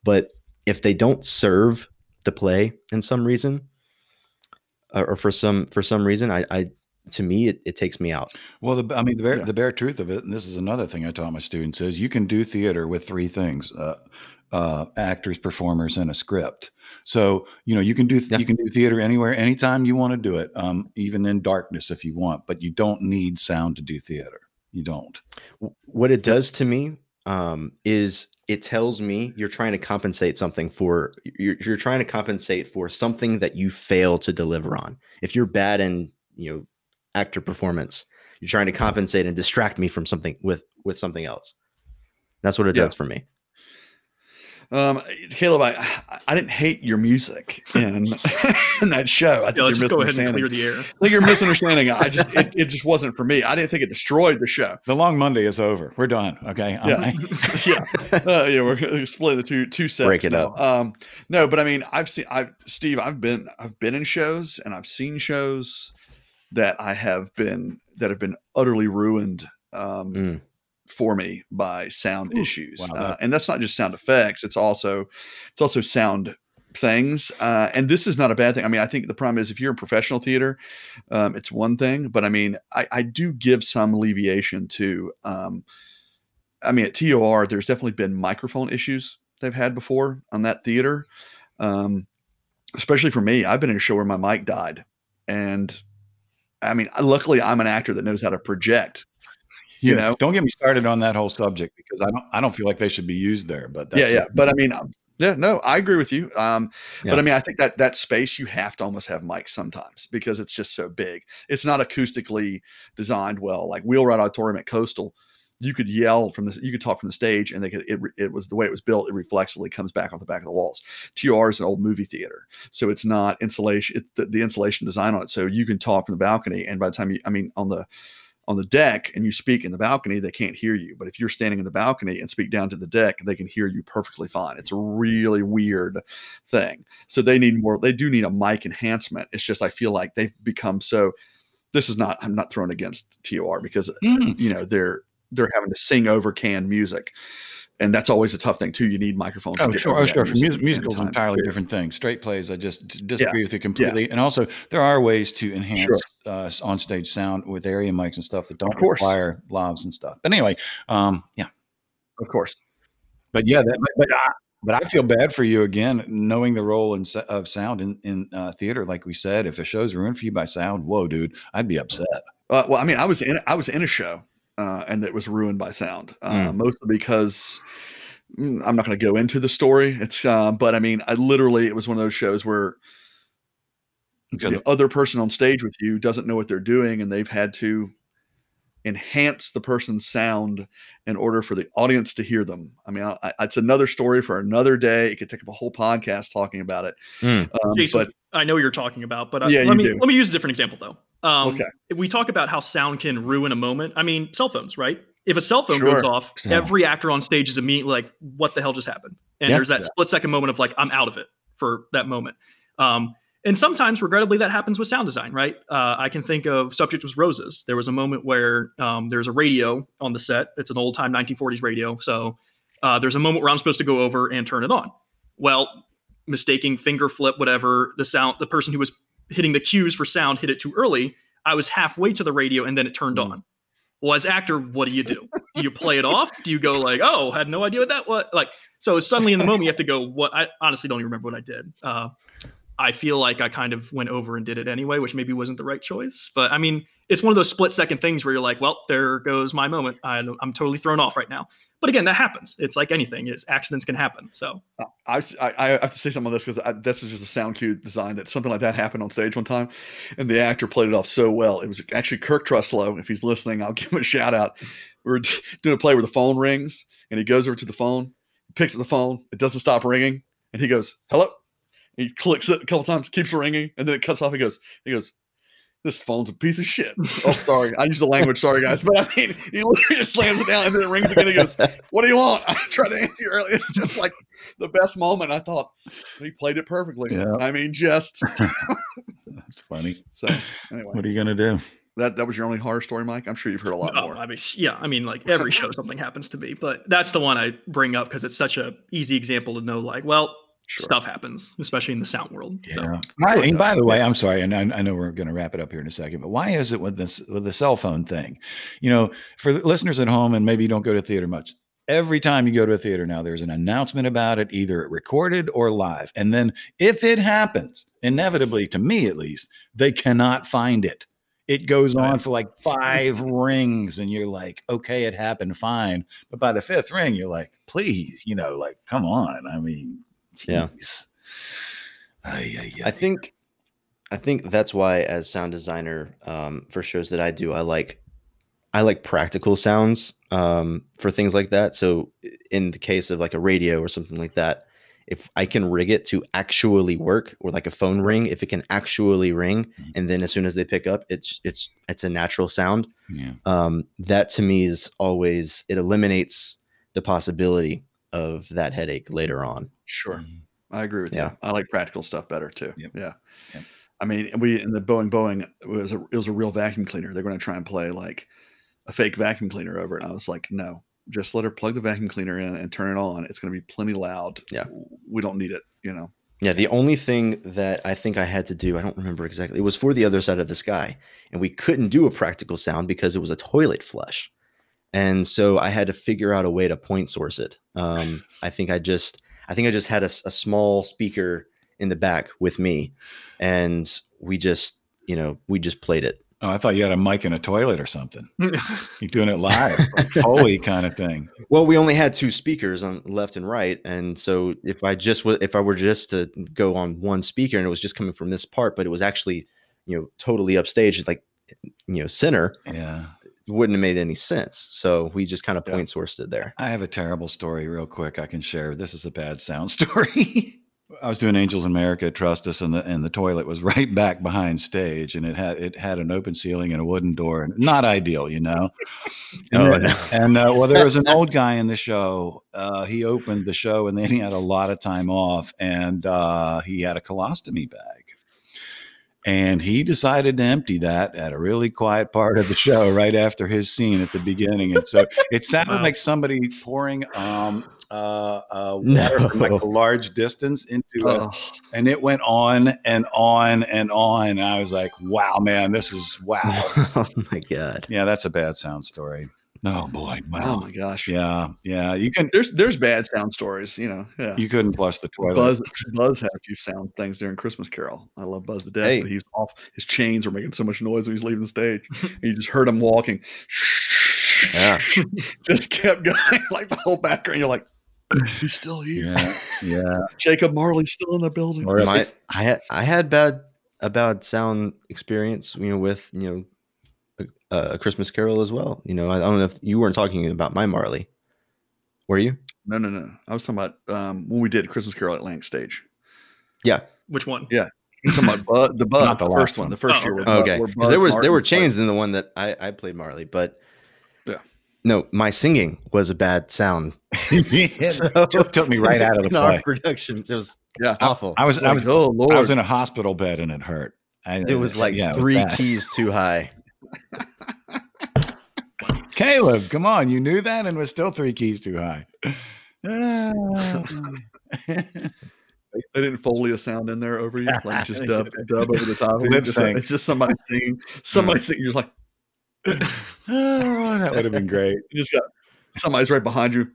D: but if they don't serve the play in some reason or, or for some for some reason i i to me it, it takes me out
A: Well, the, I mean, the bare,
B: Yeah.
A: the bare truth of it, and this is another thing I taught my students, is you can do theater with three things: uh, uh, actors, performers, and a script. So you know you can do
D: Yeah.
A: you can do theater anywhere, anytime you want to do it, um, even in darkness if you want. But you don't need sound to do theater. You don't.
D: What it does to me um, is it tells me you're trying to compensate something for you're, you're trying to compensate for something that you fail to deliver on if you're bad in you know actor performance you're trying to compensate and distract me from something with with something else that's what it
B: Yeah.
D: does for me
B: Um, Kaleb, I I didn't hate your music in (laughs) in that show. I think
C: Yeah, let's
B: you're
C: just go ahead and
B: misunderstanding.
C: clear the air.
B: I think you're misunderstanding. I just it, it just wasn't for me. I didn't think it destroyed the show.
A: The long Monday is over. We're done. Okay. I'm-
B: Yeah. (laughs) yeah, uh, yeah, we're gonna split the two two sets.
D: Break it
B: now.
D: up.
B: Um, no, but I mean, I've seen, I've Steve, I've been, I've been in shows and I've seen shows that I have been that have been utterly ruined um,
D: Mm.
B: For me by sound
A: Ooh,
B: issues,
A: wow,
B: uh, and that's not just sound effects. It's also, it's also sound things. Uh, and this is not a bad thing. I mean, I think the problem is if you're in professional theater, um, it's one thing, but I mean, I, I do give some alleviation to. Um, I mean, at TOR, there's definitely been microphone issues they've had before on that theater. Um, especially for me, I've been in a show where my mic died, and I mean, luckily, I'm an actor that knows how to project. You
A: Yeah,
B: know,
A: don't get me started on that whole subject because I don't. I don't feel like they should be used there. But that's
B: yeah, yeah. But I mean, um, yeah, no, I agree with you. Um,
D: Yeah.
B: But I mean, I think that that space you have to almost have mics sometimes because it's just so big. It's not acoustically designed well. Like Wheelwright Auditorium at Coastal, you could yell from the, you could talk from the stage, and they could. It, it was the way it was built. It reflexively comes back off the back of the walls. TR is an old movie theater, so it's not insulation. It's the, the insulation design on it, so you can talk from the balcony, and by the time you, I mean, on the on the deck and you speak in the balcony, they can't hear you. But if you're standing in the balcony and speak down to the deck, they can hear you perfectly fine. It's a really weird thing. So they need more, they do need a mic enhancement. It's just, I feel like they've become so, this is not, I'm not throwing against TOR because,
A: Mm.
B: you know, they're, they're having to sing over canned music. And that's always a tough thing too. You need microphones. to
A: Oh,
B: get
A: sure. Oh, sure. For
B: music
A: music, musicals, entirely different thing. Straight plays, I just disagree with you completely. And also, there are ways to enhance uh, on-stage sound with area mics and stuff that don't
B: course.
A: require lavs and stuff. But anyway, um, yeah.
B: Of course.
A: But yeah, that, but, but I, but I feel bad for you again, knowing the role in, of sound in in uh, theater. Like we said, if a show's ruined for you by sound, whoa, dude, I'd be upset.
B: Uh, well, I mean, I was in I was in a show, uh, and it was ruined by sound, uh, mostly because mm, I'm not going to go into the story. It's, uh, but I mean, I literally it was one of those shows where
A: Because
B: the other person on stage with you doesn't know what they're doing, and they've had to enhance the person's sound in order for the audience to hear them. I mean, I, I, it's another story for another day. It could take up a whole podcast talking about it.
D: Mm.
B: Um,
C: Jason,
B: but
C: I know you're talking about, but uh,
B: Yeah,
C: let me
B: do.
C: let me use a different example though. Um,
B: Okay.
C: We talk about how sound can ruin a moment, I mean, cell phones, right? If a cell phone
B: Sure.
C: goes off,
A: Yeah.
C: every actor on stage is immediately like, "What the hell just happened?" And
D: Yeah.
C: there's that
B: Yeah.
C: split second moment of like, "I'm out of it" for that moment. Um, and sometimes, regrettably, that happens with sound design, right? Uh, I can think of "Subject Was Roses." There was a moment where um, there's a radio on the set. It's an old time 1940s radio, so uh, there's a moment where I'm supposed to go over and turn it on. Well, mistaking finger flip, whatever the sound, the person who was hitting the cues for sound hit it too early. I was halfway to the radio and then it turned
B: Mm.
C: on. Well, as actor, what do you do? Do you play it off? Do you go like, oh, had no idea what that was? Like, so suddenly in the moment you have to go, what? I honestly don't even remember what I did. Uh, I feel like I kind of went over and did it anyway, which maybe wasn't the right choice. But I mean, it's one of those split second things where you're like, well, there goes my moment. I, I'm totally thrown off right now. But again, that happens. It's like anything. is accidents can happen. So uh,
B: I, I, I have to say something on this because this is just a sound cue design that something like that happened on stage one time, and the actor played it off so well. It was actually Kirk Truslow. If he's listening, I'll (laughs) give him a shout out. We're doing a play where the phone rings, and he goes over to the phone, picks up the phone, it doesn't stop ringing, and he goes, "Hello." He clicks it a couple times, keeps ringing, and then it cuts off. He goes, "He goes." This phone's a piece of shit. Oh, sorry. I use the language. Sorry, guys. But I mean, he literally just slams it down and then it rings again. He goes, what do you want? (laughs) I tried to answer you earlier. (laughs) Just like the best moment. I thought he played it perfectly.
A: Yeah.
B: I mean, just (laughs)
A: That's funny.
B: so. Anyway,
A: What are you gonna do?
B: that that was your only horror story, Mike. I'm sure you've heard a lot
C: Oh,
B: more.
C: I mean, yeah, I mean, like every show something happens to me, but that's the one I bring up because it's such a easy example to know. Like, well,
B: Sure.
C: stuff happens, especially in the sound world. So.
A: Yeah. Why, and by the way, I'm sorry, and I, I know we're going to wrap it up here in a second, but why is it with this with the cell phone thing? You know, for the listeners at home, and maybe you don't go to theater much. Every time you go to a theater now, there's an announcement about it, either recorded or live. And then, if it happens, inevitably, to me at least, they cannot find it. It goes on for like five rings, and you're like, okay, it happened, fine. But by the fifth ring, you're like, please, you know, like, come on. I mean,
D: Yeah.
A: Ay, ay, ay.
D: I think I think that's why as sound designer um, for shows that I do, I like I like practical sounds um, for things like that. So in the case of like a radio or something like that, if I can rig it to actually work or like a phone ring, if it can actually ring,
A: Mhm.
D: and then as soon as they pick up, it's it's it's a natural sound.
A: yeah.
D: Um, that to me is always it eliminates the possibility of that headache later on.
B: Sure. Mm-hmm. I agree with
D: Yeah.
B: you. I like practical stuff better too.
A: Yep.
B: Yeah.
A: Yep.
B: I mean, we in the Boeing Boeing it was a it was a real vacuum cleaner. They're going to try and play like a fake vacuum cleaner over it. And I was like, no, just let her plug the vacuum cleaner in and turn it on. It's going to be plenty loud.
D: Yeah.
B: We don't need it. You know.
D: Yeah, the only thing that I think I had to do, I don't remember exactly, it was for the other side of the sky. And we couldn't do a practical sound because it was a toilet flush. And so I had to figure out a way to point source it. Um, (laughs) I think I just, I think I just had a small speaker in the back with me, and we just, you know, we just played it.
A: Oh, I thought you had a mic in a toilet or something. (laughs) You're doing it live, like Foley kind of thing.
D: Well, we only had two speakers on left and right, and so if I just wa- if I were just to go on one speaker and it was just coming from this part, but it was actually, you know, totally upstage, like you know, center,
A: Yeah.
D: Wouldn't have made any sense. So we just kind of
B: Yeah.
D: point sourced it there.
A: I have a terrible story, real quick. I can share. This is a bad sound (laughs) story. I was doing Angels in America trust us, and the and the toilet was (laughs) right back behind stage, and it had it had an open ceiling and a wooden door, and not ideal, you know. (laughs) And,
D: Oh,
A: there-
D: no.
A: and uh, well, there was an old guy in the show. Uh, he opened the show, and then he had a lot of time off, and uh, he had a colostomy bag. And he decided to empty that at a really quiet part of the show right after his scene at the beginning. And so it (laughs) sounded
C: Wow.
A: like somebody pouring um, uh, uh, water from like a large distance into it.
B: Oh,
A: And it went on and on and on. And I was like, wow, man, this is wow. (laughs)
D: oh my god!
A: yeah, that's a bad sound story. Oh, boy.
B: oh my gosh.
A: Yeah. Yeah. You can,
B: There's there's bad sound stories. You know. Yeah.
A: you couldn't flush the toilet.
B: Buzz Buzz had a few sound things during Christmas Carol. I love Buzz to death,
D: Hey.
B: but he was off. His chains were making so much noise when he's leaving the stage. (laughs) and you just heard him walking.
D: Yeah. (laughs)
B: just kept going (laughs) like the whole background. You're like, he's still here.
A: Yeah. Yeah.
B: Jacob Marley's still in the building.
A: Or if
D: My, I had I had bad a bad sound experience, you know, with you know, a, a Christmas Carol as well. You know, I, I don't know if you weren't talking about my Marley, were you?
B: No, no, no. I was talking about um, when we did Christmas Carol at Atlantic Stage.
D: Yeah.
C: Which one?
B: Yeah. I'm talking about Bud, the Bud,
A: Not the
B: the, first one.
A: one.
B: The first
C: Oh,
B: year.
C: okay.
B: where Bud-
D: Okay,
B: where
D: 'Cause there was
B: Martin
D: there were
B: played.
D: chains in the one that I I played Marley, but
B: Yeah.
D: no, my singing was a bad sound. (laughs) (laughs) So-
A: took, took me right out of the (laughs)
D: in our
A: play.
D: productions. It was
B: Yeah.
D: awful.
A: I was, I was,
B: oh Lord.
A: I was in a hospital bed and it hurt. I,
D: it was like
A: yeah, it was
D: three keys too high.
A: Kaleb, come on. You knew that and was still three keys too high.
B: They didn't foley a sound in there over you, like (laughs) just dub, dub over the top. of you.
A: Lip
B: Just
A: sync.
B: it's just somebody singing. (laughs) Somebody singing. You're like, (laughs)
A: Oh, that would have been great.
B: you just got somebody's right behind you.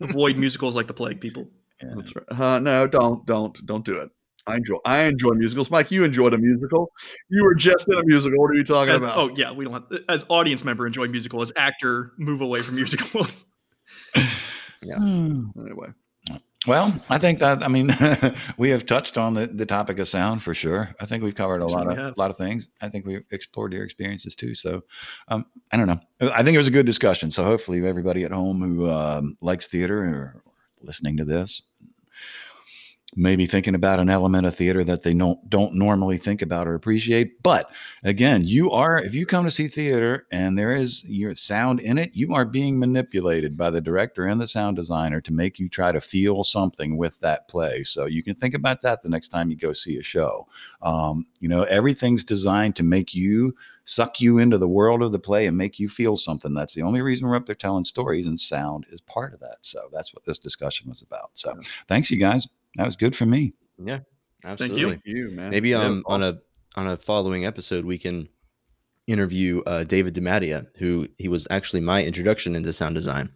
C: Avoid musicals like the plague, people.
B: That's right. Uh, no, don't, don't, don't do it. I enjoy, I enjoy musicals. Mike, you enjoyed a musical. You were just in a musical. What are you talking
C: As-
B: about?
C: oh yeah, we don't have as audience member enjoy musical. As actor, move away from musicals. (laughs)
A: Hmm.
B: Anyway,
A: Well, I think that I mean (laughs) we have touched on the, the topic of sound for sure. I think we've covered a lot of
C: have.
A: lot of things. I think we've explored your experiences too. So um, I don't know. I think it was a good discussion. So hopefully everybody at home who um, likes theater or listening to this maybe thinking about an element of theater that they don't don't normally think about or appreciate. But again, you are if you come to see theater and there is your sound in it, you are being manipulated by the director and the sound designer to make you try to feel something with that play. So you can think about that the next time you go see a show. Um, you know, everything's designed to make you suck you into the world of the play and make you feel something. That's the only reason we're up there telling stories, and sound is part of that. So that's what this discussion was about. So thanks, you guys. That was good for me.
D: Yeah, absolutely.
B: thank you, man.
D: Maybe
B: Yeah,
D: um on a on a following episode we can interview uh, David DeMattia, who he was actually my introduction into sound design.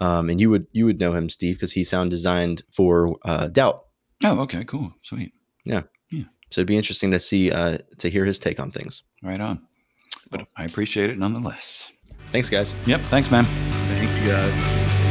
D: Um, and you would you would know him, Steve, because he sound designed for uh, Doubt.
A: Oh, okay, cool, sweet, Yeah, yeah.
D: So it'd be interesting to see uh, to hear his take on things.
A: right on. But I appreciate it nonetheless.
D: Thanks, guys.
A: Yep, thanks, man.
B: Thank you, guys.